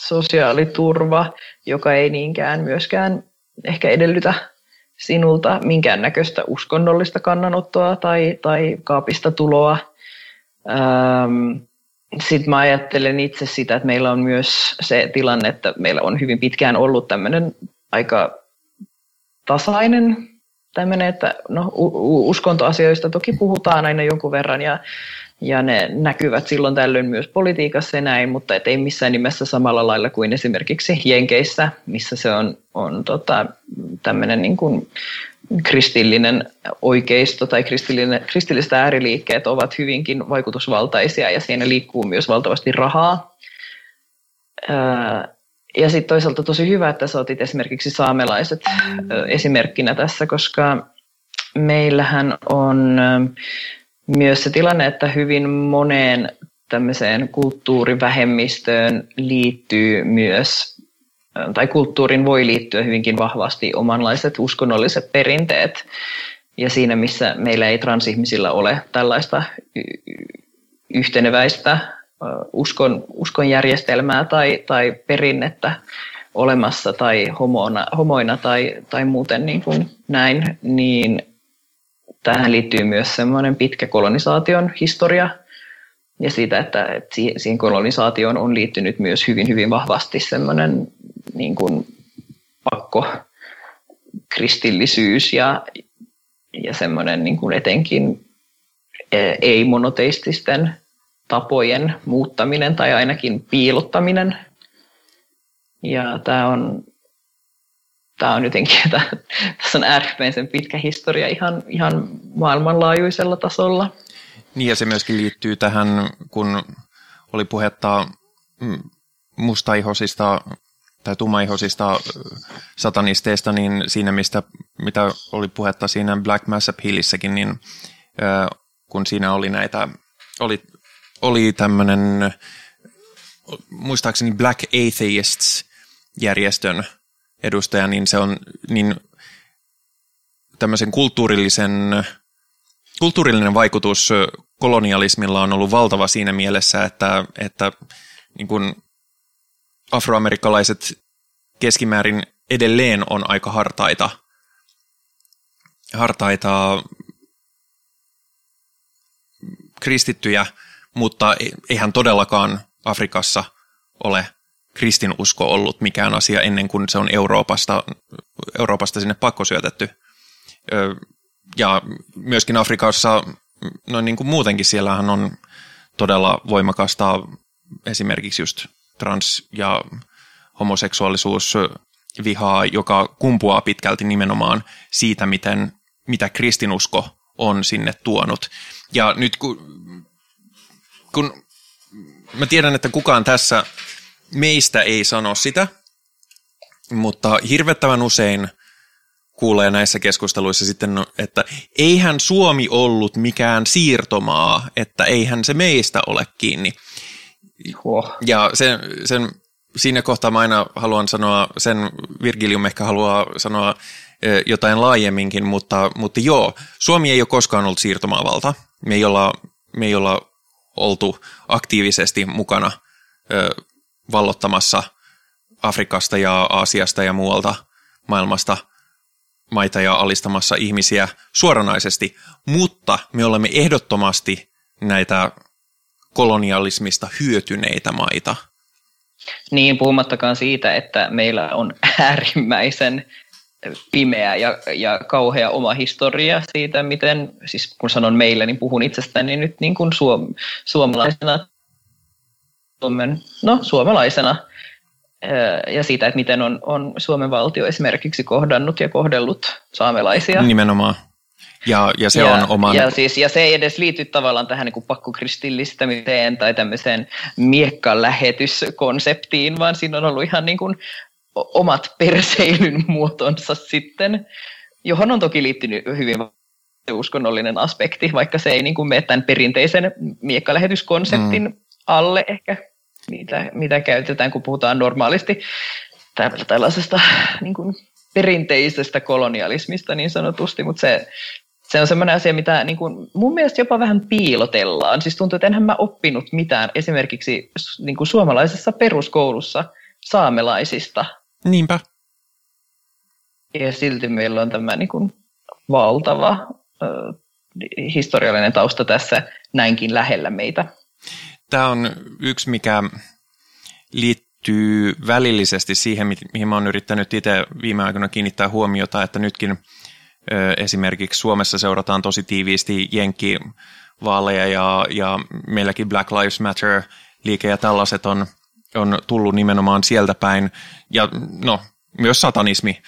sosiaaliturva, joka ei niinkään myöskään ehkä edellytä sinulta minkäännäköistä uskonnollista kannanottoa tai, tai kaapista tuloa. Ähm, sitten mä ajattelen itse sitä, että meillä on myös se tilanne, että meillä on hyvin pitkään ollut tämmöinen aika tasainen tämmöinen, että no, uskontoasioista toki puhutaan aina jonkun verran ja, ja ne näkyvät silloin tällöin myös politiikassa ja näin, mutta ei missään nimessä samalla lailla kuin esimerkiksi Jenkeissä, missä se on, on tota, tämmöinen niin kuin kristillinen oikeisto tai kristilliset ääriliikkeet ovat hyvinkin vaikutusvaltaisia ja siinä liikkuu myös valtavasti rahaa. Ja sitten toisaalta tosi hyvä, että sä otit esimerkiksi saamelaiset esimerkkinä tässä, koska meillähän on myös se tilanne, että hyvin moneen tämmöiseen kulttuurivähemmistöön liittyy myös tai kulttuurin voi liittyä hyvinkin vahvasti omanlaiset uskonnolliset perinteet. Ja siinä, missä meillä ei transihmisillä ole tällaista yhteneväistä uskon, uskonjärjestelmää tai, tai perinnettä olemassa tai homona, homoina tai, tai muuten niin kuin näin, niin tähän liittyy myös semmoinen pitkä kolonisaation historia ja siitä, että, että siihen kolonisaatioon on liittynyt myös hyvin, hyvin vahvasti semmoinen niin kuin pakko kristillisyys ja, ja semmoinen niin kuin etenkin e, ei-monoteististen tapojen muuttaminen tai ainakin piilottaminen. Ja tämä on, tämä on jotenkin, tässä on äärimmäisen pitkä historia ihan, ihan maailmanlaajuisella tasolla. Niin ja se myöskin liittyy tähän, kun oli puhetta mm, mustaihosista tai tummaihosista satanisteista, niin siinä, mistä, mitä oli puhetta siinä Black Mass Hillissäkin, niin kun siinä oli näitä, oli, oli tämmöinen, muistaakseni Black Atheists, järjestön edustaja, niin se on niin tämmöisen kulttuurillisen, kulttuurillinen vaikutus kolonialismilla on ollut valtava siinä mielessä, että, että niin kuin afroamerikkalaiset keskimäärin edelleen on aika hartaita, hartaita kristittyjä, mutta eihän todellakaan Afrikassa ole kristinusko ollut mikään asia ennen kuin se on Euroopasta, Euroopasta sinne pakkosyötetty. Ja myöskin Afrikassa, no niin kuin muutenkin siellähän on todella voimakasta esimerkiksi just trans- ja homoseksuaalisuus vihaa, joka kumpuaa pitkälti nimenomaan siitä, miten, mitä kristinusko on sinne tuonut. Ja nyt kun, kun mä tiedän, että kukaan tässä meistä ei sano sitä, mutta hirvettävän usein kuulee näissä keskusteluissa sitten, no, että eihän Suomi ollut mikään siirtomaa, että eihän se meistä ole kiinni. Oh. Ja sen, sen, siinä kohtaa mä aina haluan sanoa, sen Virgilium ehkä haluaa sanoa jotain laajemminkin, mutta, mutta joo, Suomi ei ole koskaan ollut siirtomaavalta. Me ei olla, me ei olla oltu aktiivisesti mukana ö, vallottamassa Afrikasta ja Aasiasta ja muualta maailmasta maita ja alistamassa ihmisiä suoranaisesti, mutta me olemme ehdottomasti näitä kolonialismista hyötyneitä maita. Niin, puhumattakaan siitä, että meillä on äärimmäisen pimeä ja, ja kauhea oma historia siitä, miten, siis kun sanon meille, niin puhun itsestäni nyt niin kuin suom, suomalaisena, Suomen, no suomalaisena, ja siitä, että miten on, on Suomen valtio esimerkiksi kohdannut ja kohdellut saamelaisia. Nimenomaan. Ja, ja se ja, on oman... Ja, siis, ja se ei edes liity tavallaan tähän niin kuin pakkokristillistämiseen tai tämmöiseen miekkalähetyskonseptiin, vaan siinä on ollut ihan niin kuin omat perseilyn muotonsa sitten, johon on toki liittynyt hyvin uskonnollinen aspekti, vaikka se ei niin kuin mene tämän perinteisen miekkalähetyskonseptin mm. alle ehkä, mitä, mitä käytetään, kun puhutaan normaalisti tällaisesta niin kuin perinteisestä kolonialismista niin sanotusti, mutta se, se on sellainen asia, mitä niin kuin, mun mielestä jopa vähän piilotellaan. Siis tuntuu, että enhän mä oppinut mitään esimerkiksi niin kuin suomalaisessa peruskoulussa saamelaisista Niinpä. Ja silti meillä on tämä niin kuin valtava ö, historiallinen tausta tässä näinkin lähellä meitä. Tämä on yksi, mikä liittyy välillisesti siihen, mihin oon yrittänyt itse viime aikoina kiinnittää huomiota, että nytkin esimerkiksi Suomessa seurataan tosi tiiviisti jenkkivaaleja ja, ja meilläkin Black Lives Matter liike ja tällaiset on – on tullut nimenomaan sieltä päin. Ja no, myös satanismi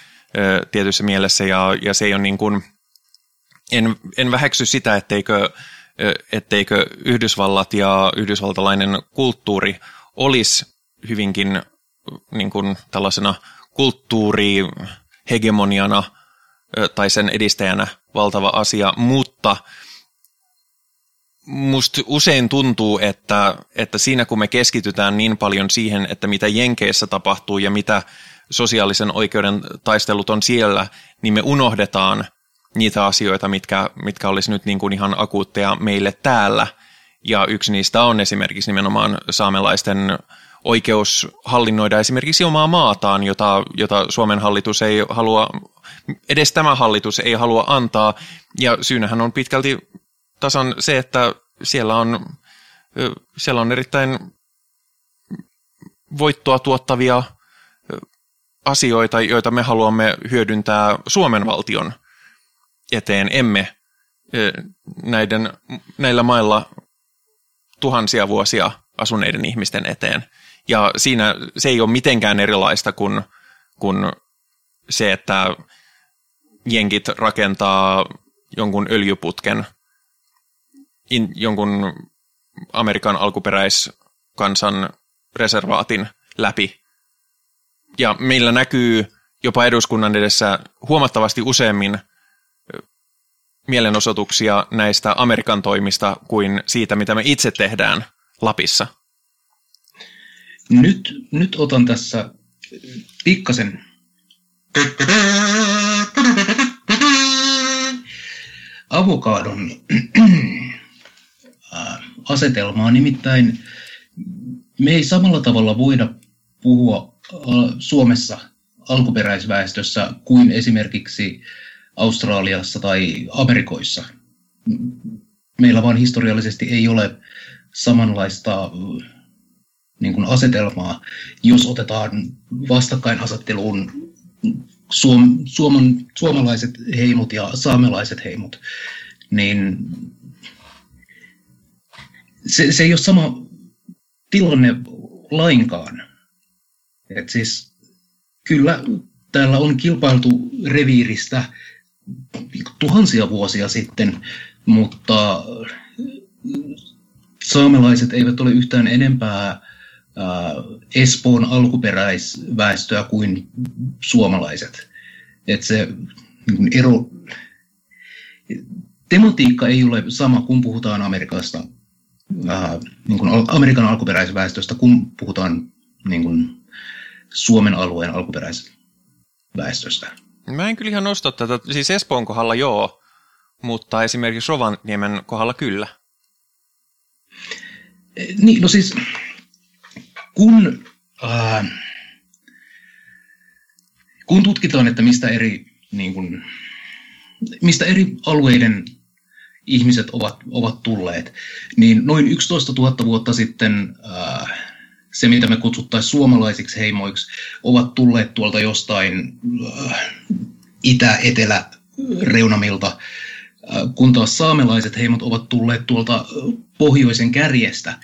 tietyssä mielessä, ja, ja se ei ole niin kuin, en, en väheksy sitä, etteikö, etteikö Yhdysvallat ja yhdysvaltalainen kulttuuri olisi hyvinkin niin kuin tällaisena kulttuurihegemoniana tai sen edistäjänä valtava asia, mutta – musta usein tuntuu, että, että siinä kun me keskitytään niin paljon siihen, että mitä Jenkeissä tapahtuu ja mitä sosiaalisen oikeuden taistelut on siellä, niin me unohdetaan niitä asioita, mitkä, mitkä olisi nyt niin kuin ihan akuutteja meille täällä. Ja yksi niistä on esimerkiksi nimenomaan saamelaisten oikeus hallinnoida esimerkiksi omaa maataan, jota, jota Suomen hallitus ei halua, edes tämä hallitus ei halua antaa. Ja syynähän on pitkälti tasan se, että siellä on, siellä on erittäin voittoa tuottavia asioita, joita me haluamme hyödyntää Suomen valtion eteen, emme näiden, näillä mailla tuhansia vuosia asuneiden ihmisten eteen. Ja siinä se ei ole mitenkään erilaista kuin, kuin se, että jenkit rakentaa jonkun öljyputken in, jonkun Amerikan alkuperäiskansan reservaatin läpi. Ja meillä näkyy jopa eduskunnan edessä huomattavasti useammin mielenosoituksia näistä Amerikan toimista kuin siitä, mitä me itse tehdään Lapissa. Nyt, nyt otan tässä pikkasen avokadon asetelmaa. Nimittäin me ei samalla tavalla voida puhua Suomessa alkuperäisväestössä kuin esimerkiksi Australiassa tai Amerikoissa. Meillä vaan historiallisesti ei ole samanlaista niin kuin asetelmaa, jos otetaan vastakkainasetteluun suom, suoman, suomalaiset heimot ja saamelaiset heimot, niin se, se ei ole sama tilanne lainkaan. Et siis kyllä täällä on kilpailtu reviiristä tuhansia vuosia sitten, mutta saamelaiset eivät ole yhtään enempää Espoon alkuperäisväestöä kuin suomalaiset. Et se niin ero, tematiikka ei ole sama, kun puhutaan Amerikasta, niin kuin Amerikan alkuperäisväestöstä, kun puhutaan niin kuin Suomen alueen alkuperäisväestöstä. Mä en kyllä ihan nosta tätä, siis Espoon kohdalla joo, mutta esimerkiksi Rovaniemen kohdalla kyllä. Niin, no siis kun, äh, kun tutkitaan, että mistä eri, niin kuin, mistä eri alueiden ihmiset ovat, ovat tulleet, niin noin 11 000 vuotta sitten äh, se, mitä me kutsuttaisiin suomalaisiksi heimoiksi, ovat tulleet tuolta jostain äh, itä-etelä-reunamilta, äh, kun taas saamelaiset heimot ovat tulleet tuolta pohjoisen kärjestä, äh,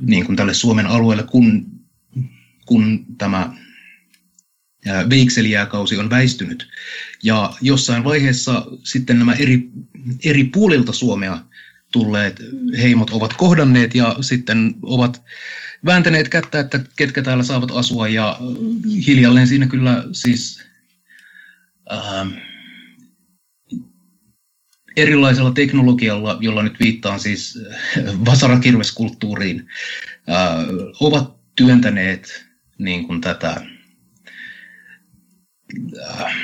niin kuin tälle Suomen alueelle, kun, kun tämä veikselijääkausi on väistynyt. Ja jossain vaiheessa sitten nämä eri, eri puolilta Suomea tulleet heimot ovat kohdanneet ja sitten ovat vääntäneet kättä, että ketkä täällä saavat asua. Ja hiljalleen siinä kyllä siis äh, erilaisella teknologialla, jolla nyt viittaan siis vasarakirveskulttuuriin, äh, ovat työntäneet niin kuin tätä äh,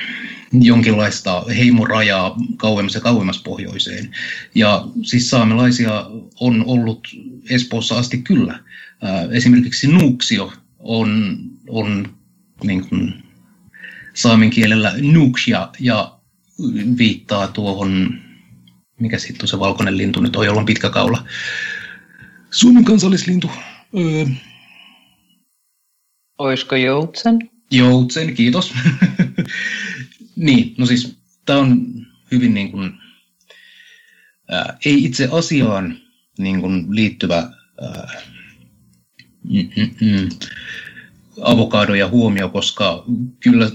jonkinlaista heimorajaa kauemmas ja kauemmas pohjoiseen. Ja siis saamelaisia on ollut Espoossa asti kyllä. Äh, esimerkiksi Nuuksio on, on niin kuin saamen kielellä Nuuksia ja viittaa tuohon mikä sitten se valkoinen lintu nyt on, jolla on pitkä kaula. Suomen kansallislintu. Öö. Oisko joutsen? Joutsen, kiitos. *laughs* niin, no siis tämä on hyvin niin kuin, ää, ei itse asiaan niin kuin liittyvä ää, mm, mm, mm, avokado ja huomio, koska kyllä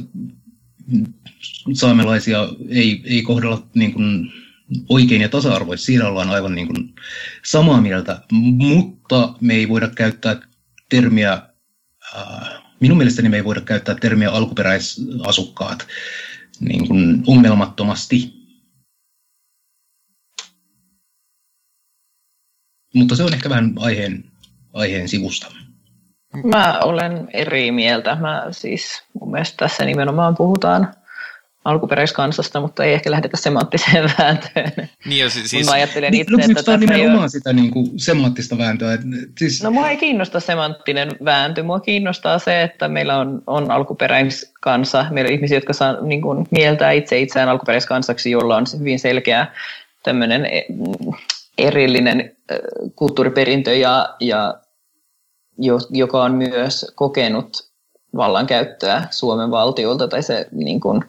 saamelaisia ei, ei kohdella niin kuin, oikein ja tasa-arvoisesti, siinä ollaan aivan niin kuin samaa mieltä, mutta me ei voida käyttää termiä, minun mielestäni me ei voida käyttää termiä alkuperäisasukkaat niin kuin ongelmattomasti. Mutta se on ehkä vähän aiheen, aiheen sivusta. Mä olen eri mieltä. Mä siis, mun mielestä tässä nimenomaan puhutaan alkuperäiskansasta, mutta ei ehkä lähdetä semanttiseen *laughs* vääntöön. Niin, ja siis, mä ajattelen niin, itse, no, että tämä nimenomaan ole... sitä niin kuin semanttista vääntöä. Että, siis... No mua ei kiinnosta semanttinen vääntö. Mua kiinnostaa se, että meillä on, on alkuperäiskansa. Meillä on ihmisiä, jotka saa niin kuin, mieltää itse itseään alkuperäiskansaksi, jolla on hyvin selkeä tämmöinen e, erillinen kulttuuriperintö, ja, ja, joka on myös kokenut vallankäyttöä Suomen valtiolta tai se niin kuin,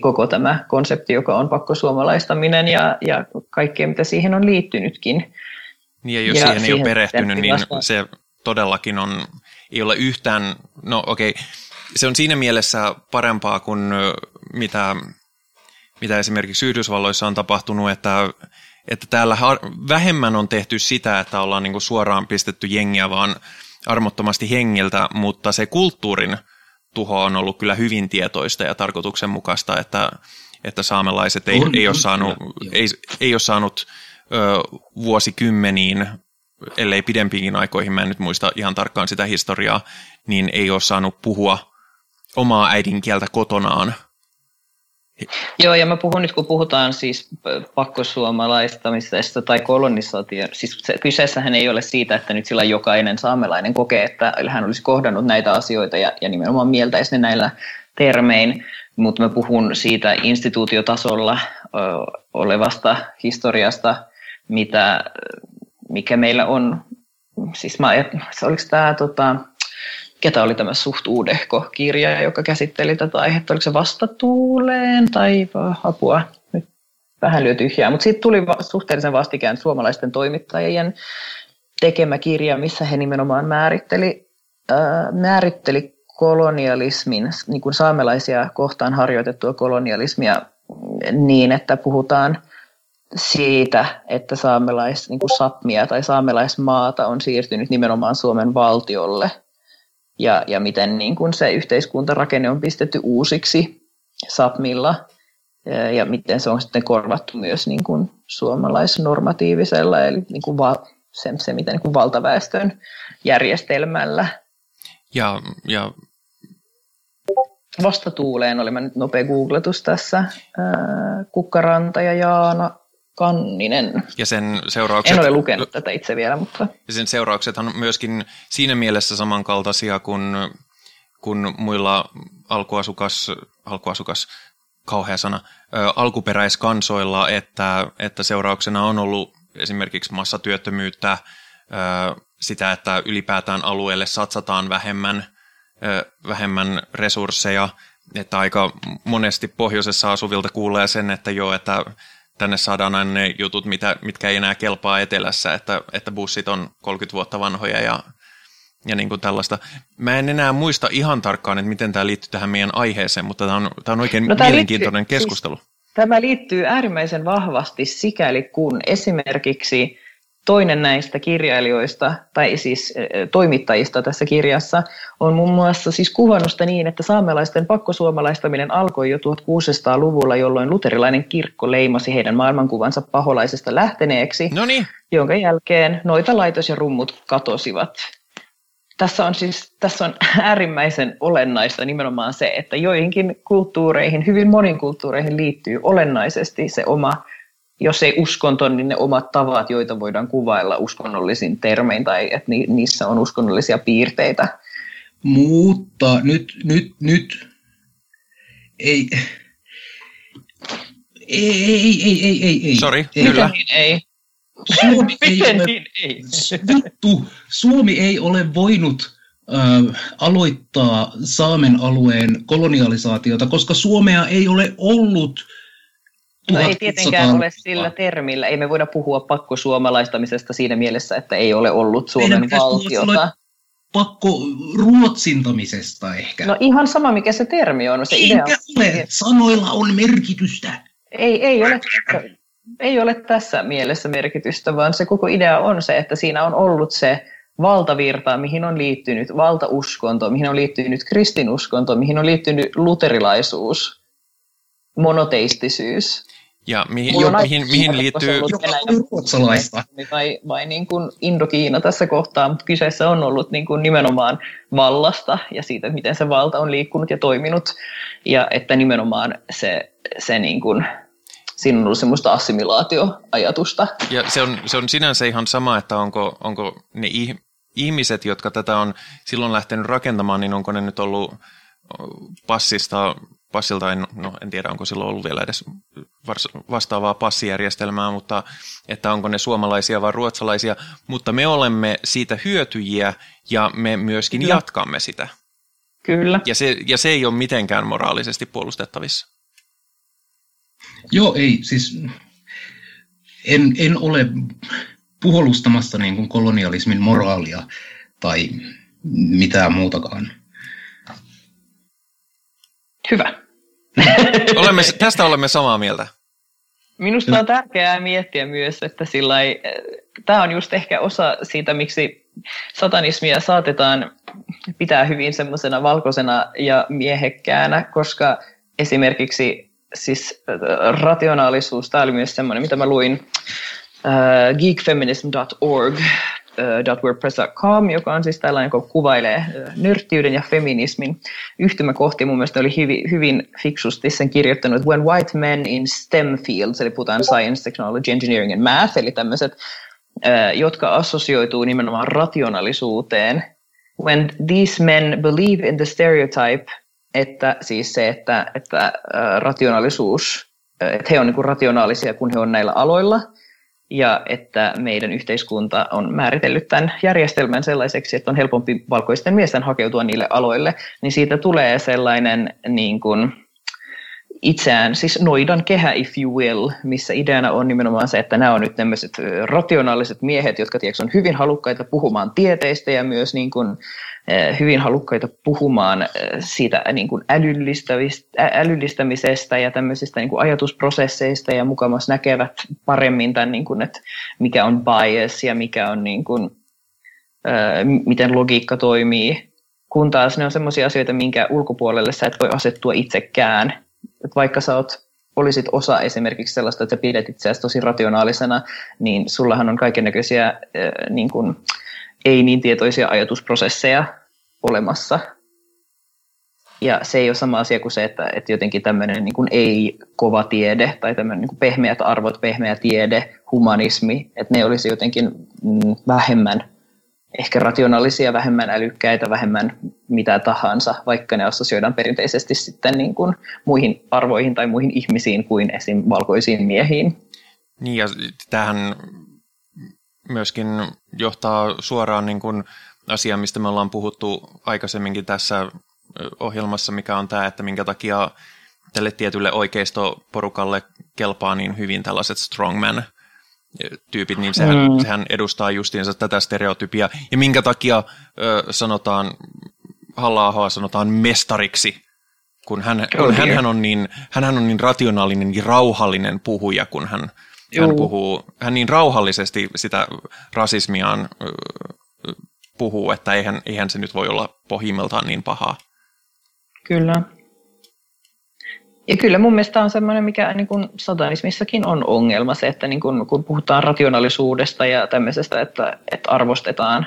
koko tämä konsepti, joka on pakkosuomalaistaminen ja, ja kaikkea, mitä siihen on liittynytkin. Niin ja jos ja siihen, siihen ei ole perehtynyt, niin vasta... se todellakin on, ei ole yhtään, no okei, okay, se on siinä mielessä parempaa kuin mitä, mitä esimerkiksi Yhdysvalloissa on tapahtunut, että, että täällä vähemmän on tehty sitä, että ollaan niin kuin suoraan pistetty jengiä, vaan armottomasti hengiltä, mutta se kulttuurin tuho on ollut kyllä hyvin tietoista ja tarkoituksenmukaista, että, että saamelaiset ei, on, ei, ole saanut, ei, ei ole saanut ö, vuosikymmeniin ellei pidempiinkin aikoihin, mä en nyt muista ihan tarkkaan sitä historiaa, niin ei ole saanut puhua omaa äidinkieltä kotonaan. Joo, ja mä puhun nyt, kun puhutaan siis pakkosuomalaistamisesta tai kolonisaatio, siis se, kyseessähän ei ole siitä, että nyt sillä jokainen saamelainen kokee, että hän olisi kohdannut näitä asioita ja, ja nimenomaan mieltäisi ne näillä termein, mutta mä puhun siitä instituutiotasolla ö, olevasta historiasta, mitä, mikä meillä on, siis mä, oliko tämä tota, ketä oli tämä suht uudehko kirja, joka käsitteli tätä aihetta, oliko se vastatuuleen tai apua, nyt vähän lyö tyhjää, mutta siitä tuli suhteellisen vastikään suomalaisten toimittajien tekemä kirja, missä he nimenomaan määritteli, äh, määritteli kolonialismin, niin kuin saamelaisia kohtaan harjoitettua kolonialismia niin, että puhutaan siitä, että saamelais, niin kuin sapmia tai saamelaismaata on siirtynyt nimenomaan Suomen valtiolle – ja, ja miten niin kuin se yhteiskuntarakenne on pistetty uusiksi Sapmilla ja, miten se on sitten korvattu myös niin kuin suomalaisnormatiivisella eli niin kuin va, se, se miten niin kuin valtaväestön järjestelmällä. Ja, ja vastatuuleen oli mä nyt nopea googletus tässä. Kukkaranta ja Jaana Kanninen. Ja sen seuraukset... En ole lukenut tätä itse vielä, mutta... Ja sen seuraukset on myöskin siinä mielessä samankaltaisia kuin, kuin muilla alkuasukas, alkuasukas kauhea sana, ö, alkuperäiskansoilla, että, että seurauksena on ollut esimerkiksi massatyöttömyyttä, ö, sitä, että ylipäätään alueelle satsataan vähemmän, ö, vähemmän resursseja, että aika monesti pohjoisessa asuvilta kuulee sen, että joo, että tänne saadaan aina ne jutut, mitä, mitkä ei enää kelpaa etelässä, että, että bussit on 30 vuotta vanhoja ja, ja niin kuin tällaista. Mä en enää muista ihan tarkkaan, että miten tämä liittyy tähän meidän aiheeseen, mutta tämä on, tämä on oikein no, tämä mielenkiintoinen liittyy, siis keskustelu. Siis, tämä liittyy äärimmäisen vahvasti sikäli, kun esimerkiksi toinen näistä kirjailijoista, tai siis toimittajista tässä kirjassa, on muun muassa siis kuvannut sitä niin, että saamelaisten pakkosuomalaistaminen alkoi jo 1600-luvulla, jolloin luterilainen kirkko leimasi heidän maailmankuvansa paholaisesta lähteneeksi, Noniin. jonka jälkeen noita laitos ja rummut katosivat. Tässä on siis tässä on *laughs* äärimmäisen olennaista nimenomaan se, että joihinkin kulttuureihin, hyvin moniin kulttuureihin liittyy olennaisesti se oma jos ei uskonto, niin ne omat tavat, joita voidaan kuvailla uskonnollisin termein tai että niissä on uskonnollisia piirteitä. Mutta nyt, nyt, nyt ei, ei, ei, ei, ei, ei, ei. Sori, ei. kyllä. Niin ei. Suomi ei, ole, niin ei. Vittu, Suomi ei ole voinut äh, aloittaa Saamen alueen kolonialisaatiota, koska Suomea ei ole ollut No ei tietenkään ole sillä termillä. Ei me voida puhua pakkosuomalaistamisesta siinä mielessä, että ei ole ollut Suomen valtiota. Pakko ruotsintamisesta ehkä. No ihan sama, mikä se termi on. Se idea on... ole. Sanoilla on merkitystä. Ei, ei, ole, ei ole tässä mielessä merkitystä, vaan se koko idea on se, että siinä on ollut se valtavirta, mihin on liittynyt valtauskonto, mihin on liittynyt kristinuskonto, mihin on liittynyt luterilaisuus, monoteistisyys. Ja mihin, jo, mihin, mihin liittyy... ruotsalaista. Vai, vai niin kuin Indokiina tässä kohtaa, mutta kyseessä on ollut niin kuin nimenomaan vallasta ja siitä, miten se valta on liikkunut ja toiminut. Ja että nimenomaan se, se niin kuin, siinä on ollut semmoista assimilaatioajatusta. Ja se on, se on sinänsä ihan sama, että onko, onko ne ihmiset, jotka tätä on silloin lähtenyt rakentamaan, niin onko ne nyt ollut passista passilta, en, no, en tiedä onko silloin ollut vielä edes vastaavaa passijärjestelmää, mutta että onko ne suomalaisia vai ruotsalaisia, mutta me olemme siitä hyötyjiä ja me myöskin Kyllä. jatkamme sitä. Kyllä. Ja se, ja se ei ole mitenkään moraalisesti puolustettavissa. Joo, ei, siis en, en ole puolustamassa niin kuin kolonialismin moraalia tai mitään muutakaan. Hyvä. *laughs* olemme, tästä olemme samaa mieltä. Minusta on tärkeää miettiä myös, että sillai, tämä on just ehkä osa siitä, miksi satanismia saatetaan pitää hyvin semmoisena valkoisena ja miehekkäänä, koska esimerkiksi siis rationaalisuus, tämä oli myös semmoinen, mitä mä luin uh, geekfeminism.org nerd.wordpress.com, joka on siis tällainen, joka kuvailee nörttiyden ja feminismin yhtymäkohti. Mun mielestä oli hyvin, hyvin fiksusti sen kirjoittanut When White Men in STEM Fields, eli puhutaan Science, Technology, Engineering and Math, eli tämmöiset, jotka assosioituu nimenomaan rationaalisuuteen. When these men believe in the stereotype, että siis se, että, että rationaalisuus, että he on niin rationaalisia, kun he on näillä aloilla – ja että meidän yhteiskunta on määritellyt tämän järjestelmän sellaiseksi, että on helpompi valkoisten miesten hakeutua niille aloille, niin siitä tulee sellainen niin kuin, itseään, siis noidan kehä, if you will, missä ideana on nimenomaan se, että nämä on nyt tämmöiset rationaaliset miehet, jotka tiedätkö, on hyvin halukkaita puhumaan tieteistä ja myös niin kuin, hyvin halukkaita puhumaan siitä niin kuin älyllistämisestä ja tämmöisistä niin kuin ajatusprosesseista ja mukamas näkevät paremmin tämän, niin kuin, että mikä on bias ja mikä on, niin kuin, miten logiikka toimii, kun taas ne on semmoisia asioita, minkä ulkopuolelle sä et voi asettua itsekään. Et vaikka sä oot, olisit osa esimerkiksi sellaista, että sä pidät itseäsi tosi rationaalisena, niin sullahan on kaikennäköisiä niin kuin, ei niin tietoisia ajatusprosesseja olemassa. Ja se ei ole sama asia kuin se, että, että jotenkin tämmöinen niin ei-kova tiede tai tämmöinen niin pehmeät arvot, pehmeä tiede, humanismi, että ne olisi jotenkin mm, vähemmän ehkä rationaalisia, vähemmän älykkäitä, vähemmän mitä tahansa, vaikka ne assosioidaan perinteisesti sitten niin kuin muihin arvoihin tai muihin ihmisiin kuin esim. valkoisiin miehiin. Niin ja tähän myöskin johtaa suoraan niin kuin asia, mistä me ollaan puhuttu aikaisemminkin tässä ohjelmassa, mikä on tämä, että minkä takia tälle tietylle oikeistoporukalle kelpaa niin hyvin tällaiset strongman tyypit, niin sehän, mm. sehän edustaa justiinsa tätä stereotypia. Ja minkä takia ö, sanotaan, halla sanotaan mestariksi, kun hän, kun hän, on niin, hän on niin rationaalinen ja rauhallinen puhuja, kun hän, hän puhuu, hän niin rauhallisesti sitä rasismiaan puhuu, että eihän, eihän se nyt voi olla pohjimmiltaan niin pahaa. Kyllä. Ja kyllä mun mielestä on semmoinen, mikä niin kuin satanismissakin on ongelma, se, että niin kuin, kun puhutaan rationaalisuudesta ja tämmöisestä, että, että arvostetaan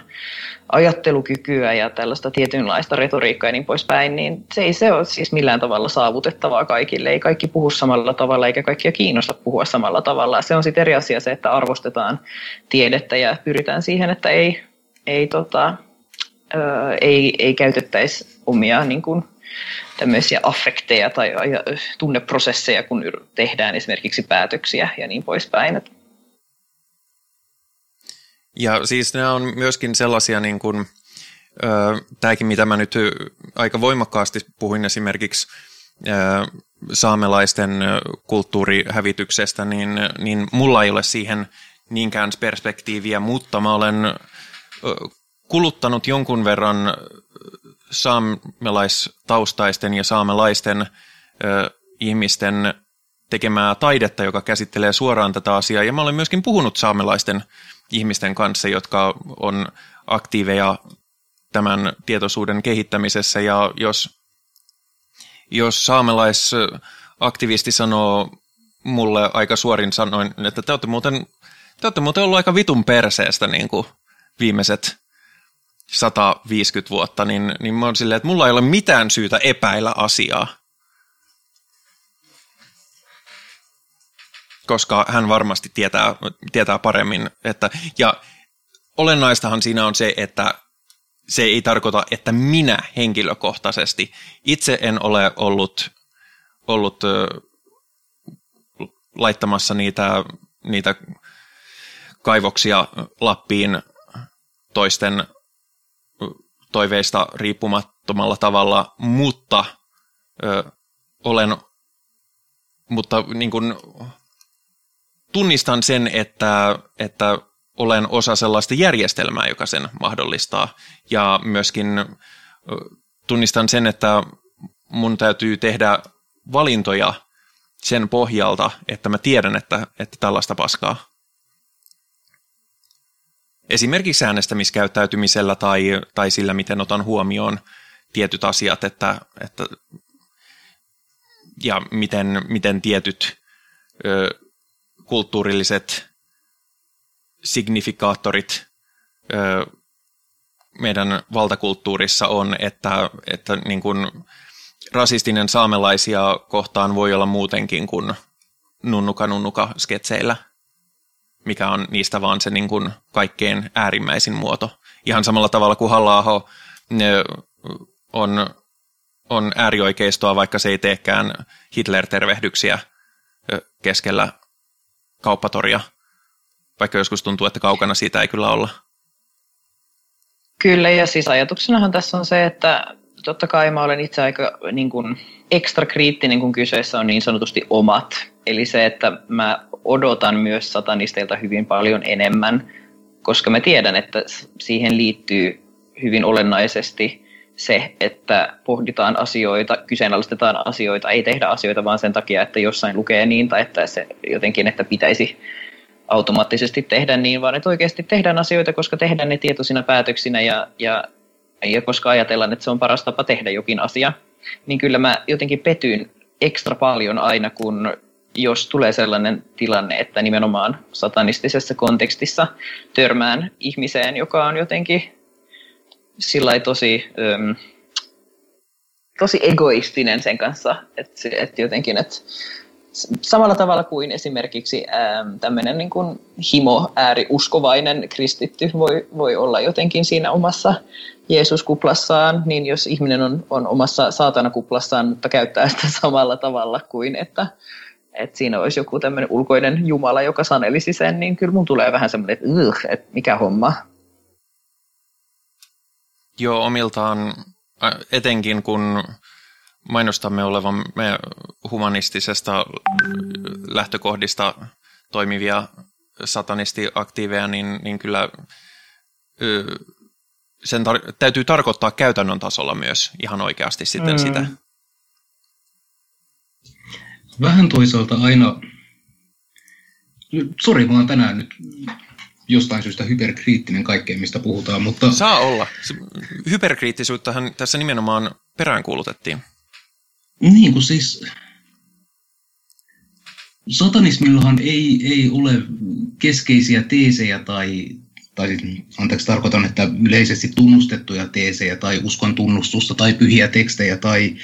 ajattelukykyä ja tällaista tietynlaista retoriikkaa ja niin poispäin, niin se ei se ole siis millään tavalla saavutettavaa kaikille. Ei kaikki puhu samalla tavalla eikä kaikkia kiinnosta puhua samalla tavalla. Se on sitten eri asia se, että arvostetaan tiedettä ja pyritään siihen, että ei ei, tota, ei, ei käytettäisi omia niin kuin, tämmöisiä affekteja tai tunneprosesseja, kun tehdään esimerkiksi päätöksiä ja niin poispäin. Ja siis nämä on myöskin sellaisia, niin kuin, tämäkin mitä mä nyt aika voimakkaasti puhuin esimerkiksi saamelaisten kulttuurihävityksestä, niin, niin mulla ei ole siihen niinkään perspektiiviä, mutta mä olen kuluttanut jonkun verran saamelaistaustaisten ja saamelaisten ö, ihmisten tekemää taidetta, joka käsittelee suoraan tätä asiaa. Ja mä olen myöskin puhunut saamelaisten ihmisten kanssa, jotka on aktiiveja tämän tietoisuuden kehittämisessä. Ja jos, jos saamelaisaktivisti sanoo mulle aika suorin sanoin, että te olette muuten, te olette muuten ollut aika vitun perseestä niin kuin viimeiset 150 vuotta, niin, niin mä oon silleen, että mulla ei ole mitään syytä epäillä asiaa. Koska hän varmasti tietää, tietää paremmin. Että, ja olennaistahan siinä on se, että se ei tarkoita, että minä henkilökohtaisesti itse en ole ollut, ollut laittamassa niitä, niitä kaivoksia Lappiin toisten toiveista riippumattomalla tavalla, mutta ö, olen, mutta niin kuin, tunnistan sen, että, että olen osa sellaista järjestelmää, joka sen mahdollistaa. Ja myöskin tunnistan sen, että mun täytyy tehdä valintoja sen pohjalta, että mä tiedän, että, että tällaista paskaa esimerkiksi äänestämiskäyttäytymisellä tai, tai sillä, miten otan huomioon tietyt asiat, että, että ja miten, miten tietyt ö, kulttuurilliset signifikaattorit ö, meidän valtakulttuurissa on, että, että niin kuin rasistinen saamelaisia kohtaan voi olla muutenkin kuin nunnuka nunnuka sketseillä, mikä on niistä vaan se niin kuin kaikkein äärimmäisin muoto. Ihan samalla tavalla kuin halla on, on äärioikeistoa, vaikka se ei teekään Hitler-tervehdyksiä keskellä kauppatoria, vaikka joskus tuntuu, että kaukana siitä ei kyllä olla. Kyllä, ja siis ajatuksenahan tässä on se, että totta kai mä olen itse aika niin kuin, ekstra kriittinen, kun kyseessä on niin sanotusti omat. Eli se, että mä odotan myös satanisteilta hyvin paljon enemmän, koska mä tiedän, että siihen liittyy hyvin olennaisesti se, että pohditaan asioita, kyseenalaistetaan asioita, ei tehdä asioita vaan sen takia, että jossain lukee niin tai että se jotenkin, että pitäisi automaattisesti tehdä niin, vaan että oikeasti tehdään asioita, koska tehdään ne tietoisina päätöksinä ja, ja, ja koska ajatellaan, että se on paras tapa tehdä jokin asia, niin kyllä mä jotenkin petyn ekstra paljon aina, kun jos tulee sellainen tilanne, että nimenomaan satanistisessa kontekstissa törmään ihmiseen, joka on jotenkin sillä tosi, um, tosi egoistinen sen kanssa, että, että jotenkin, että samalla tavalla kuin esimerkiksi ähm, tämmöinen niin kuin himo, ääriuskovainen kristitty voi, voi olla jotenkin siinä omassa Jeesuskuplassaan, niin jos ihminen on, on omassa saatanakuplassaan, mutta käyttää sitä *laughs* samalla tavalla kuin että, että siinä olisi joku tämmöinen ulkoinen Jumala, joka sanelisi sen, niin kyllä mun tulee vähän semmoinen, että, että mikä homma. Joo, omiltaan etenkin kun mainostamme olevamme humanistisesta lähtökohdista toimivia satanistiaktiiveja, niin, niin kyllä sen tar- täytyy tarkoittaa käytännön tasolla myös ihan oikeasti sitten mm. sitä. Vähän toisaalta aina, sori vaan tänään nyt jostain syystä hyperkriittinen kaikkeen, mistä puhutaan, mutta... Saa olla. Hyperkriittisyyttähän tässä nimenomaan peräänkuulutettiin. Niin kuin siis, satanismillahan ei, ei ole keskeisiä teesejä tai, tai anteeksi tarkoitan, että yleisesti tunnustettuja teesejä tai uskon tunnustusta tai pyhiä tekstejä tai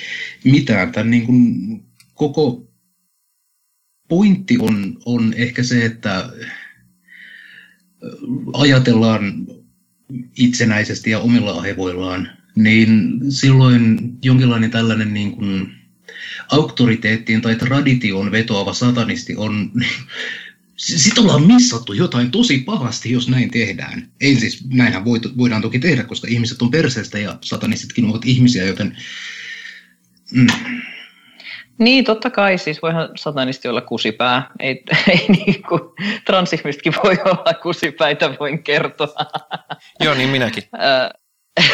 mitään. Tämän niin kuin koko pointti on, on ehkä se, että ajatellaan itsenäisesti ja omilla aivoillaan, niin silloin jonkinlainen tällainen niin kuin auktoriteettiin tai traditioon vetoava satanisti on, sitten ollaan missattu jotain tosi pahasti, jos näin tehdään. Ei siis, näinhän voidaan toki tehdä, koska ihmiset on perseestä ja satanistitkin ovat ihmisiä, joten... Mm. Niin, totta kai, siis voihan satanisti olla kusipää. Ei, *laughs* ei niin kuin, transihmisetkin voi olla kusipäitä, voin kertoa. Joo, niin minäkin. *laughs*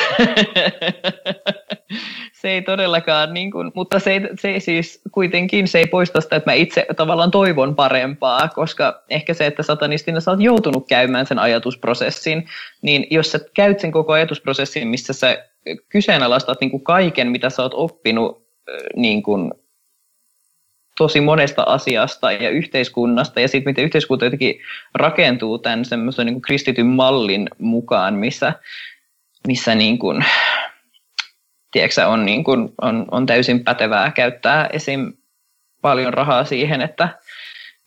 se ei todellakaan, niin kuin, mutta se ei, se siis kuitenkin se ei poista sitä, että mä itse tavallaan toivon parempaa, koska ehkä se, että satanistina sä oot joutunut käymään sen ajatusprosessin, niin jos sä käyt sen koko ajatusprosessin, missä sä kyseenalaistat niin kuin kaiken, mitä sä oot oppinut niin kuin, tosi monesta asiasta ja yhteiskunnasta ja siitä, miten yhteiskunta jotenkin rakentuu tämän semmoisen niin kristityn mallin mukaan, missä missä niin kuin, tiedätkö, on, niin kuin, on, on täysin pätevää käyttää esim. paljon rahaa siihen, että,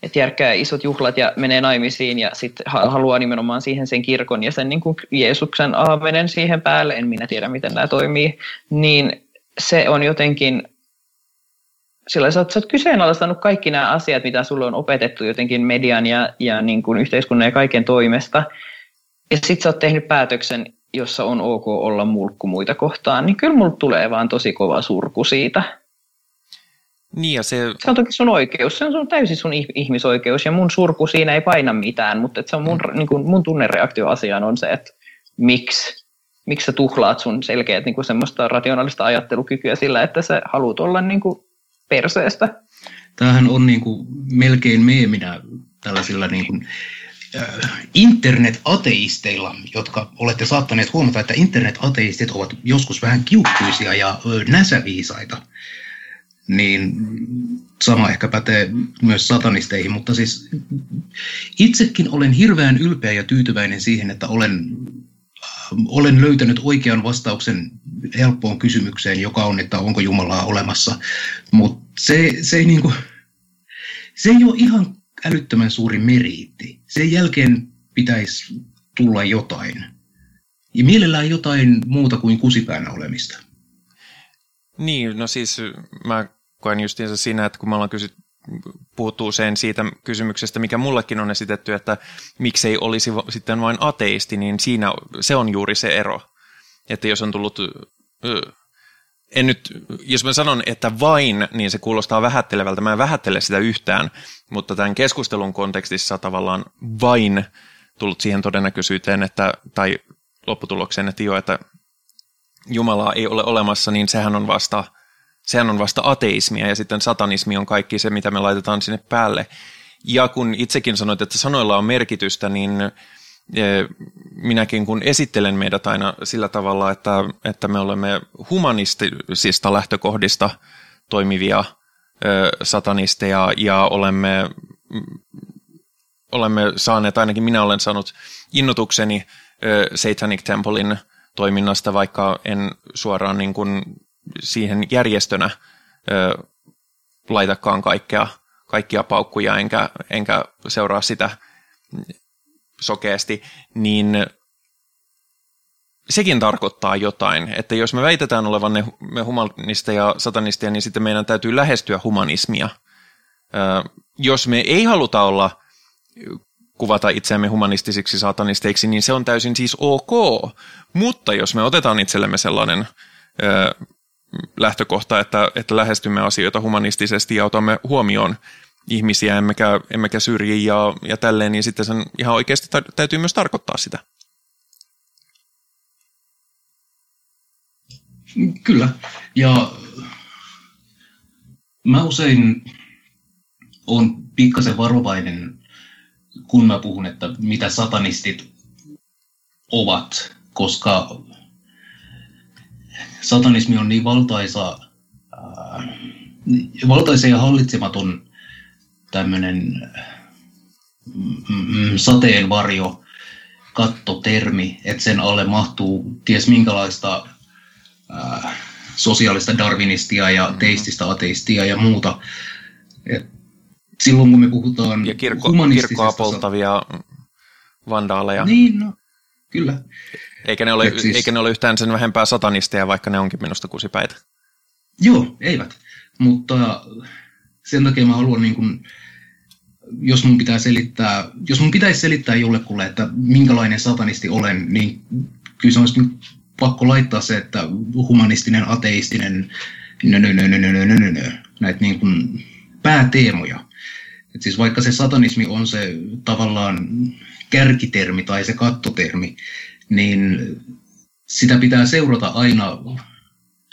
että järkkää isot juhlat ja menee naimisiin ja sitten haluaa nimenomaan siihen sen kirkon ja sen niin kuin Jeesuksen aamenen siihen päälle, en minä tiedä miten nämä toimii, niin se on jotenkin, sillä sä oot, sä oot kyseenalaistanut kaikki nämä asiat, mitä sulle on opetettu jotenkin median ja, ja niin kuin yhteiskunnan ja kaiken toimesta, ja sitten sä oot tehnyt päätöksen jossa on ok olla mulkku muita kohtaan, niin kyllä mulle tulee vaan tosi kova surku siitä. Niin ja se... se on toki sun oikeus, se on sun, täysin sun ihmisoikeus ja mun surku siinä ei paina mitään, mutta se on mun, mm. niin kuin, mun tunnereaktio asiaan on se, että miksi, miksi sä tuhlaat sun selkeät niin semmoista rationaalista ajattelukykyä sillä, että sä haluat olla niin kuin perseestä. Tämähän on niin kuin melkein meeminä tällaisilla niin kuin internet-ateisteilla, jotka olette saattaneet huomata, että internet-ateistit ovat joskus vähän kiukkuisia ja näsäviisaita, niin sama ehkä pätee myös satanisteihin, mutta siis itsekin olen hirveän ylpeä ja tyytyväinen siihen, että olen olen löytänyt oikean vastauksen helppoon kysymykseen, joka on, että onko Jumalaa olemassa. Mutta se, se, ei niinku, se ei ole ihan älyttömän suuri meriitti. Sen jälkeen pitäisi tulla jotain. Ja mielellään jotain muuta kuin kusipäänä olemista. Niin, no siis mä koen justiinsa siinä, että kun me ollaan kysyt, puhuttu usein siitä kysymyksestä, mikä mullekin on esitetty, että miksei olisi sitten vain ateisti, niin siinä se on juuri se ero. Että jos on tullut, en nyt, jos mä sanon, että vain, niin se kuulostaa vähättelevältä. Mä en vähättele sitä yhtään, mutta tämän keskustelun kontekstissa tavallaan vain tullut siihen todennäköisyyteen, että, tai lopputulokseen, että joo, että Jumalaa ei ole olemassa, niin sehän on vasta, sehän on vasta ateismia ja sitten satanismi on kaikki se, mitä me laitetaan sinne päälle. Ja kun itsekin sanoit, että sanoilla on merkitystä, niin minäkin kun esittelen meidät aina sillä tavalla, että, että me olemme humanistisista lähtökohdista toimivia satanisteja ja olemme, olemme saaneet, ainakin minä olen saanut innotukseni Satanic Templein toiminnasta, vaikka en suoraan niin kuin siihen järjestönä laitakaan kaikkea, kaikkia paukkuja enkä, enkä seuraa sitä sokeasti, niin sekin tarkoittaa jotain, että jos me väitetään olevan ne, me humanisteja ja satanisteja, niin sitten meidän täytyy lähestyä humanismia. Jos me ei haluta olla kuvata itseämme humanistisiksi satanisteiksi, niin se on täysin siis ok. Mutta jos me otetaan itsellemme sellainen ö, lähtökohta, että, että lähestymme asioita humanistisesti ja otamme huomioon ihmisiä, emmekä, emmekä syrji ja, ja tälleen, niin sitten sen ihan oikeasti täytyy myös tarkoittaa sitä. Kyllä. Ja mä usein on pikkasen varovainen kun mä puhun, että mitä satanistit ovat, koska satanismi on niin valtaisa, äh, valtaisa ja hallitsematon tämmöinen mm, mm, sateenvarjo, kattotermi, että sen alle mahtuu ties minkälaista äh, sosiaalista darwinistia ja teististä ateistia ja muuta. Et silloin kun me puhutaan Ja kirkko, kirkkoa polttavia vandaaleja. Niin, no, kyllä. Eikä ne, ole, siis... eikä ne ole yhtään sen vähempää satanisteja, vaikka ne onkin minusta kusipäitä. Joo, eivät. Mutta sen takia mä haluan niin kuin, jos mun pitää selittää, jos mun pitäisi selittää jollekulle, että minkälainen satanisti olen, niin kyllä se olisi pakko laittaa se, että humanistinen, ateistinen, nö, nö, nö, nö, nö, nö, nö, näitä niin kuin pääteemoja. Et siis vaikka se satanismi on se tavallaan kärkitermi tai se kattotermi, niin sitä pitää seurata aina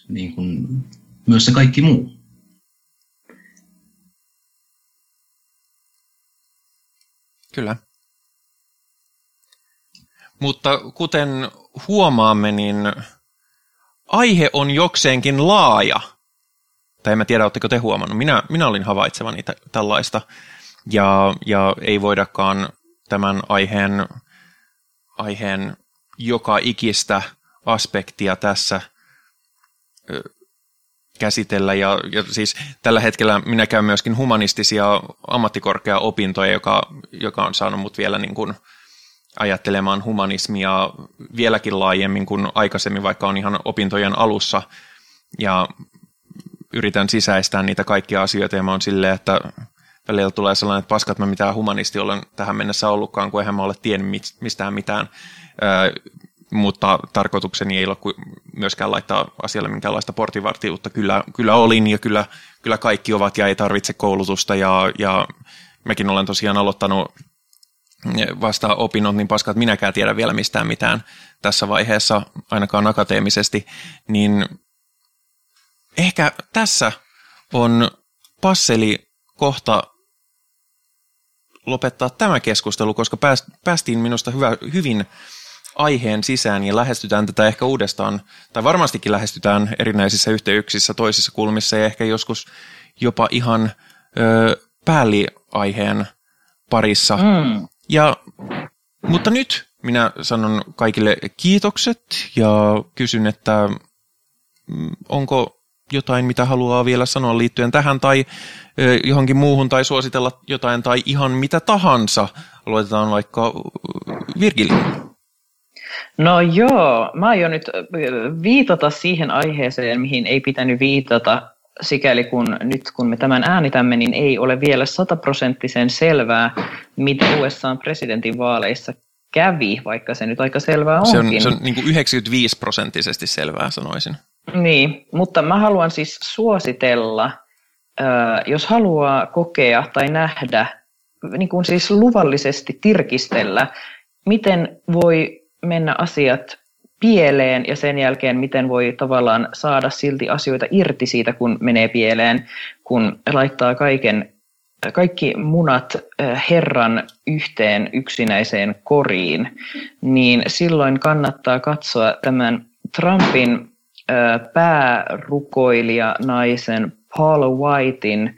niin kuin, myös se kaikki muu. Kyllä. Mutta kuten huomaamme, niin aihe on jokseenkin laaja – tai en mä tiedä, oletteko te huomannut, minä, minä olin havaitsevani t- tällaista, ja, ja ei voidakaan tämän aiheen, aiheen joka ikistä aspektia tässä käsitellä. Ja, ja siis tällä hetkellä minä käyn myöskin humanistisia ammattikorkea-opintoja, joka, joka on saanut mut vielä niin kuin ajattelemaan humanismia vieläkin laajemmin kuin aikaisemmin, vaikka on ihan opintojen alussa. Ja yritän sisäistää niitä kaikkia asioita ja mä oon silleen, että välillä tulee sellainen, että paskat mä mitään humanisti olen tähän mennessä ollutkaan, kun eihän mä ole tiennyt mistään mitään. Mutta tarkoitukseni ei ole myöskään laittaa asialle minkäänlaista portivartiutta. Kyllä, kyllä olin ja kyllä, kyllä kaikki ovat ja ei tarvitse koulutusta ja, ja mäkin olen tosiaan aloittanut vasta opinnot, niin paskat minäkään tiedä vielä mistään mitään tässä vaiheessa, ainakaan akateemisesti, niin ehkä tässä on passeli kohta lopettaa tämä keskustelu, koska päästiin minusta hyvä, hyvin aiheen sisään ja lähestytään tätä ehkä uudestaan, tai varmastikin lähestytään erinäisissä yhteyksissä, toisissa kulmissa ja ehkä joskus jopa ihan ö, päälliaiheen parissa. Mm. Ja, mutta nyt minä sanon kaikille kiitokset ja kysyn, että mm, onko jotain, mitä haluaa vielä sanoa liittyen tähän tai johonkin muuhun tai suositella jotain tai ihan mitä tahansa. Aloitetaan vaikka Virgilin. No joo, mä aion nyt viitata siihen aiheeseen, mihin ei pitänyt viitata sikäli kun nyt kun me tämän äänitämme, niin ei ole vielä sataprosenttisen selvää, mitä USA presidentin vaaleissa kävi, vaikka se nyt aika selvää onkin. Se on, se on niin kuin 95 prosenttisesti selvää, sanoisin. Niin, mutta mä haluan siis suositella, jos haluaa kokea tai nähdä, niin kuin siis luvallisesti tirkistellä, miten voi mennä asiat pieleen ja sen jälkeen miten voi tavallaan saada silti asioita irti siitä, kun menee pieleen, kun laittaa kaiken, kaikki munat Herran yhteen yksinäiseen koriin, niin silloin kannattaa katsoa tämän Trumpin päärukoilija naisen Paul Whitein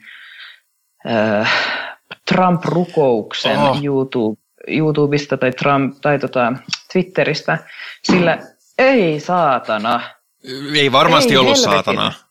Trump-rukouksen oh. YouTube, YouTubesta tai, Trump, tai tota, Twitteristä, sillä ei saatana. Ei varmasti ei ollut helvetin. saatana.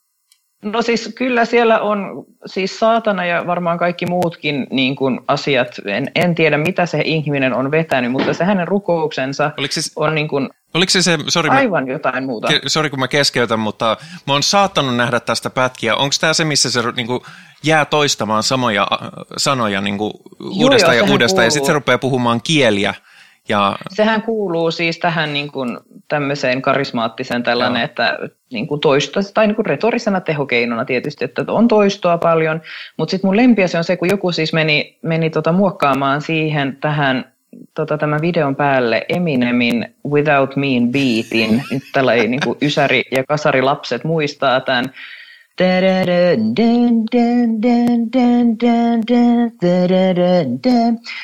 No siis kyllä siellä on siis saatana ja varmaan kaikki muutkin niin kuin asiat. En, en tiedä mitä se ihminen on vetänyt, mutta se hänen rukouksensa se, on niin kuin oliko se se, sorry, aivan mä, jotain muuta. Ke, sorry kun mä keskeytän, mutta mä oon saattanut nähdä tästä pätkiä. Onko tämä se, missä se niin kuin, jää toistamaan samoja äh, sanoja niin kuin, uudestaan ja uudestaan ja sitten se rupeaa puhumaan kieliä? Ja... Sehän kuuluu siis tähän niin kuin tämmöiseen karismaattiseen tällainen, Joo. että niin kuin toisto, tai niin kuin retorisena tehokeinona tietysti, että on toistoa paljon, mutta sitten mun lempiä se on se, kun joku siis meni, meni tota muokkaamaan siihen tähän tota, tämän videon päälle Eminemin Without Mean Beatin, nyt tällainen niin kuin ysäri- ja kasarilapset muistaa tämän,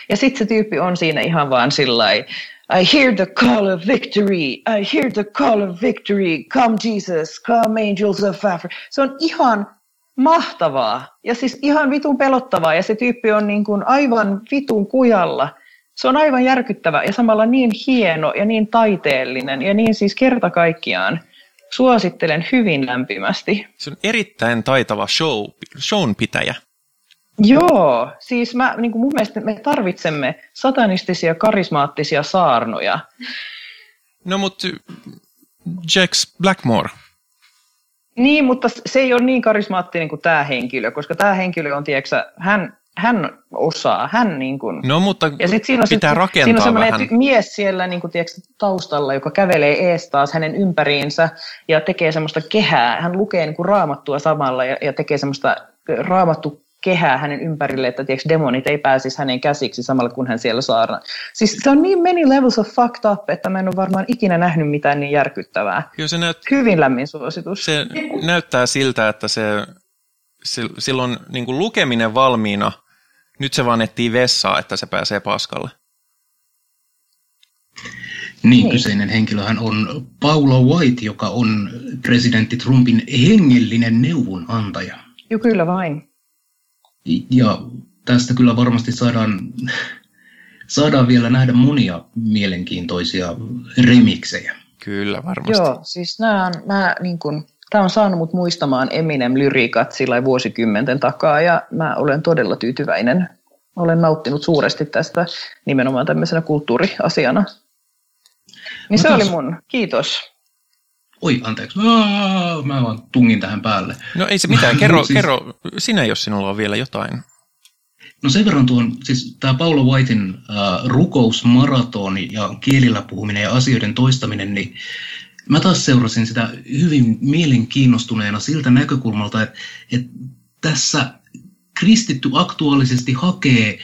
ja sitten se tyyppi on siinä ihan vaan sillä I hear the call of victory, I hear the call of victory, come Jesus, come angels of Africa. Se on ihan mahtavaa ja siis ihan vitun pelottavaa ja se tyyppi on niin kuin aivan vitun kujalla. Se on aivan järkyttävä ja samalla niin hieno ja niin taiteellinen ja niin siis kerta kaikkiaan – Suosittelen hyvin lämpimästi. Se on erittäin taitava show, shownpitäjä. Joo, siis mä, niin kuin mun mielestä me tarvitsemme satanistisia, karismaattisia saarnoja. No mutta Jax Blackmore. Niin, mutta se ei ole niin karismaattinen kuin tämä henkilö, koska tämä henkilö on, tiedätkö, hän hän osaa, hän niin kuin... No mutta ja sit siinä on pitää sit, rakentaa Siinä on semmoinen vähän. mies siellä niin kuin, tiedätkö, taustalla, joka kävelee ees taas hänen ympäriinsä ja tekee semmoista kehää. Hän lukee niin kuin raamattua samalla ja, ja tekee semmoista raamattu kehää hänen ympärille, että tiedätkö, demonit ei pääsisi hänen käsiksi samalla kun hän siellä saarna. Siis se on niin many levels of fucked up, että mä en ole varmaan ikinä nähnyt mitään niin järkyttävää. Joo, se näyt... Hyvin lämmin suositus. Se näyttää siltä, että se, silloin niin kuin lukeminen valmiina nyt se vaan etsii vessaa, että se pääsee paskalle. Niin, niin, kyseinen henkilöhän on Paula White, joka on presidentti Trumpin hengellinen neuvonantaja. Joo, kyllä vain. Ja tästä kyllä varmasti saadaan, saadaan vielä nähdä monia mielenkiintoisia remiksejä. Kyllä, varmasti. Joo, siis nämä on, nämä, niin kuin, Tämä on saanut mut muistamaan Eminem-lyriikat sillä vuosikymmenten takaa ja mä olen todella tyytyväinen. Olen nauttinut suuresti tästä nimenomaan tämmöisenä kulttuuriasiana. Niin se oli mun. Kiitos. Oi, anteeksi. Aa, mä vaan tungin tähän päälle. No ei se mitään. *laughs* Kerro, siis... kerro sinä, jos sinulla on vielä jotain. No sen verran tuon, siis tämä Paulo Whitein äh, rukousmaratoni ja kielillä puhuminen ja asioiden toistaminen, niin mä taas seurasin sitä hyvin mielenkiinnostuneena siltä näkökulmalta, että, että tässä kristitty aktuaalisesti hakee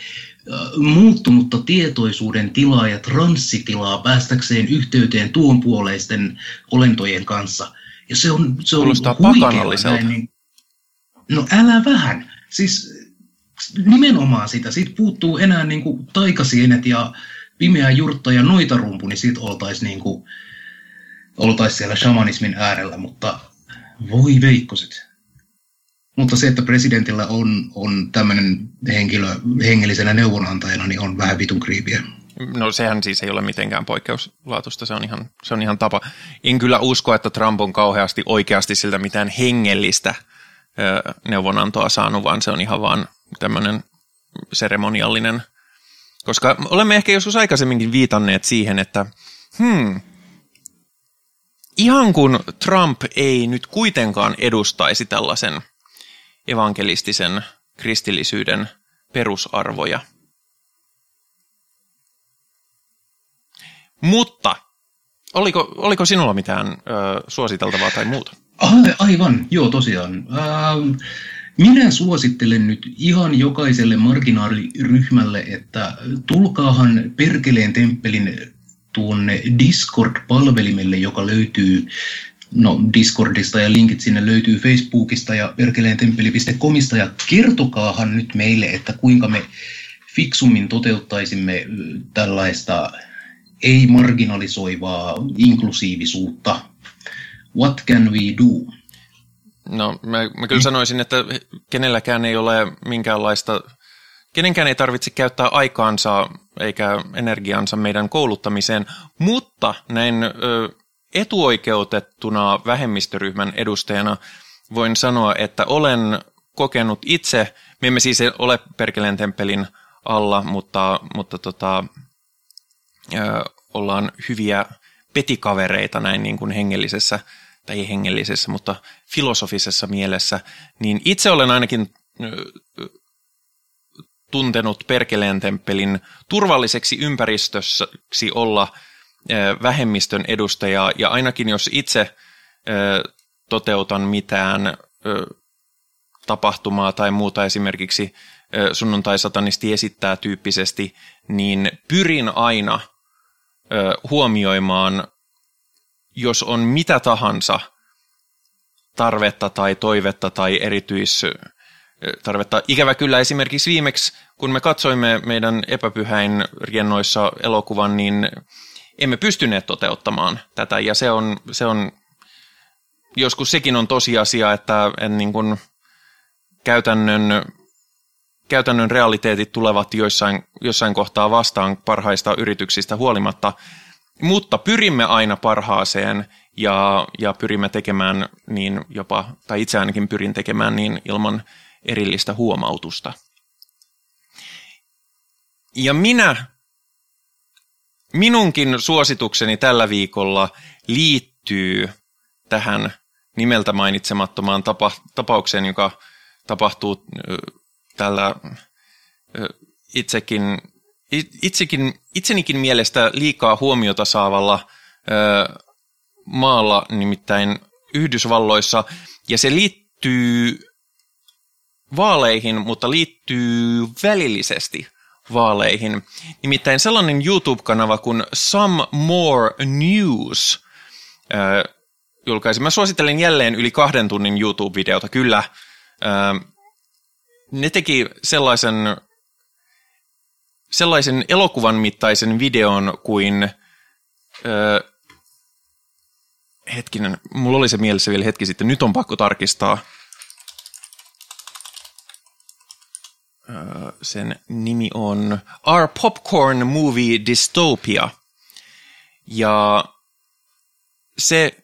muuttunutta tietoisuuden tilaa ja transsitilaa päästäkseen yhteyteen tuonpuoleisten olentojen kanssa. Ja se on, se on huikea. Niin, no älä vähän. Siis nimenomaan sitä. Siitä puuttuu enää niin kuin taikasienet ja pimeä jurtta ja noitarumpu, niin siitä oltaisiin niin kuin, oltais siellä shamanismin äärellä, mutta voi veikkoset. Mutta se, että presidentillä on, on tämmöinen henkilö hengellisenä neuvonantajana, niin on vähän vitun kriipiä. No sehän siis ei ole mitenkään poikkeuslaatusta, se on ihan, se on ihan tapa. En kyllä usko, että Trump on kauheasti oikeasti siltä mitään hengellistä neuvonantoa saanut, vaan se on ihan vaan tämmöinen seremoniallinen. Koska olemme ehkä joskus aikaisemminkin viitanneet siihen, että hmm, ihan kun Trump ei nyt kuitenkaan edustaisi tällaisen evankelistisen kristillisyyden perusarvoja. Mutta oliko, oliko sinulla mitään ö, suositeltavaa tai muuta? Aivan, joo tosiaan. Ähm, minä suosittelen nyt ihan jokaiselle marginaaliryhmälle, että tulkaahan Perkeleen temppelin tuonne Discord-palvelimelle, joka löytyy no, Discordista ja linkit sinne löytyy Facebookista ja perkeleentemppeli.comista ja kertokaahan nyt meille, että kuinka me fiksummin toteuttaisimme tällaista ei-marginalisoivaa inklusiivisuutta. What can we do? No, mä, mä kyllä sanoisin, että kenelläkään ei ole minkäänlaista, kenenkään ei tarvitse käyttää aikaansa eikä energiansa meidän kouluttamiseen, mutta näin ö, etuoikeutettuna vähemmistöryhmän edustajana voin sanoa, että olen kokenut itse, me emme siis ole Perkeleen temppelin alla, mutta, mutta tota, ö, ollaan hyviä petikavereita näin niin kuin hengellisessä, tai ei hengellisessä, mutta filosofisessa mielessä, niin itse olen ainakin tuntenut Perkeleen temppelin turvalliseksi ympäristöksi olla vähemmistön edustaja, ja ainakin jos itse toteutan mitään tapahtumaa tai muuta esimerkiksi sunnuntai-satanisti esittää tyyppisesti, niin pyrin aina huomioimaan, jos on mitä tahansa tarvetta tai toivetta tai erityis tarvetta. Ikävä kyllä esimerkiksi viimeksi, kun me katsoimme meidän epäpyhäin riennoissa elokuvan, niin emme pystyneet toteuttamaan tätä. Ja se on, se on joskus sekin on tosiasia, että en niin kuin käytännön, käytännön realiteetit tulevat joissain, jossain kohtaa vastaan parhaista yrityksistä huolimatta. Mutta pyrimme aina parhaaseen ja, ja pyrimme tekemään niin jopa, tai itse ainakin pyrin tekemään niin ilman erillistä huomautusta. Ja minä, minunkin suositukseni tällä viikolla liittyy tähän nimeltä mainitsemattomaan tapa, tapaukseen, joka tapahtuu tällä itsekin, itsekin, itsenikin mielestä liikaa huomiota saavalla maalla, nimittäin Yhdysvalloissa, ja se liittyy vaaleihin, mutta liittyy välillisesti vaaleihin. Nimittäin sellainen YouTube-kanava kuin Some More News äh, julkaisi. Mä suosittelen jälleen yli kahden tunnin YouTube-videota, kyllä. Äh, ne teki sellaisen, sellaisen elokuvan mittaisen videon kuin... Äh, hetkinen, mulla oli se mielessä vielä hetki sitten, nyt on pakko tarkistaa – sen nimi on Our Popcorn Movie Dystopia. Ja se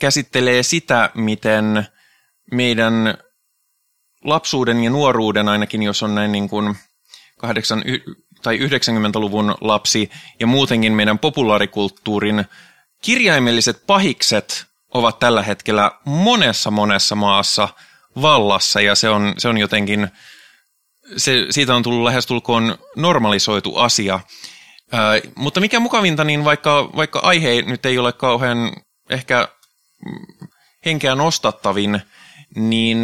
käsittelee sitä, miten meidän lapsuuden ja nuoruuden, ainakin jos on näin niin kuin 8 tai 90-luvun lapsi, ja muutenkin meidän populaarikulttuurin kirjaimelliset pahikset ovat tällä hetkellä monessa monessa maassa vallassa, ja se on, se on jotenkin se, siitä on tullut lähestulkoon normalisoitu asia. Ää, mutta mikä mukavinta, niin vaikka, vaikka aihe nyt ei ole kauhean ehkä henkeä nostattavin, niin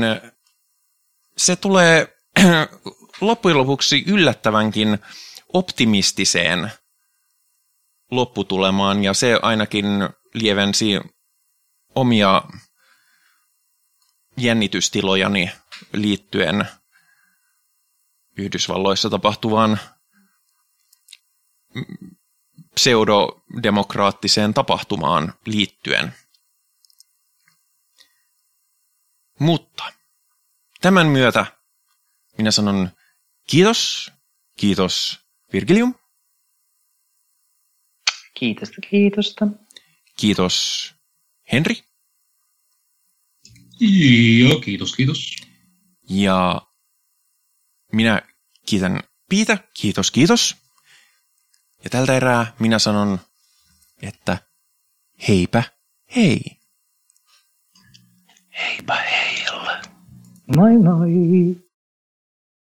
se tulee *clears throat* loppujen lopuksi yllättävänkin optimistiseen lopputulemaan, ja se ainakin lievensi omia jännitystilojani liittyen – Yhdysvalloissa tapahtuvaan pseudodemokraattiseen tapahtumaan liittyen. Mutta tämän myötä minä sanon kiitos, kiitos Virgilium, Kiitosta, kiitosta. Kiitos Henri. Joo, kiitos, kiitos. Ja minä kiitän Piitä. Kiitos, kiitos. Ja tältä erää minä sanon, että heipä hei. Heipä heillä. Moi moi.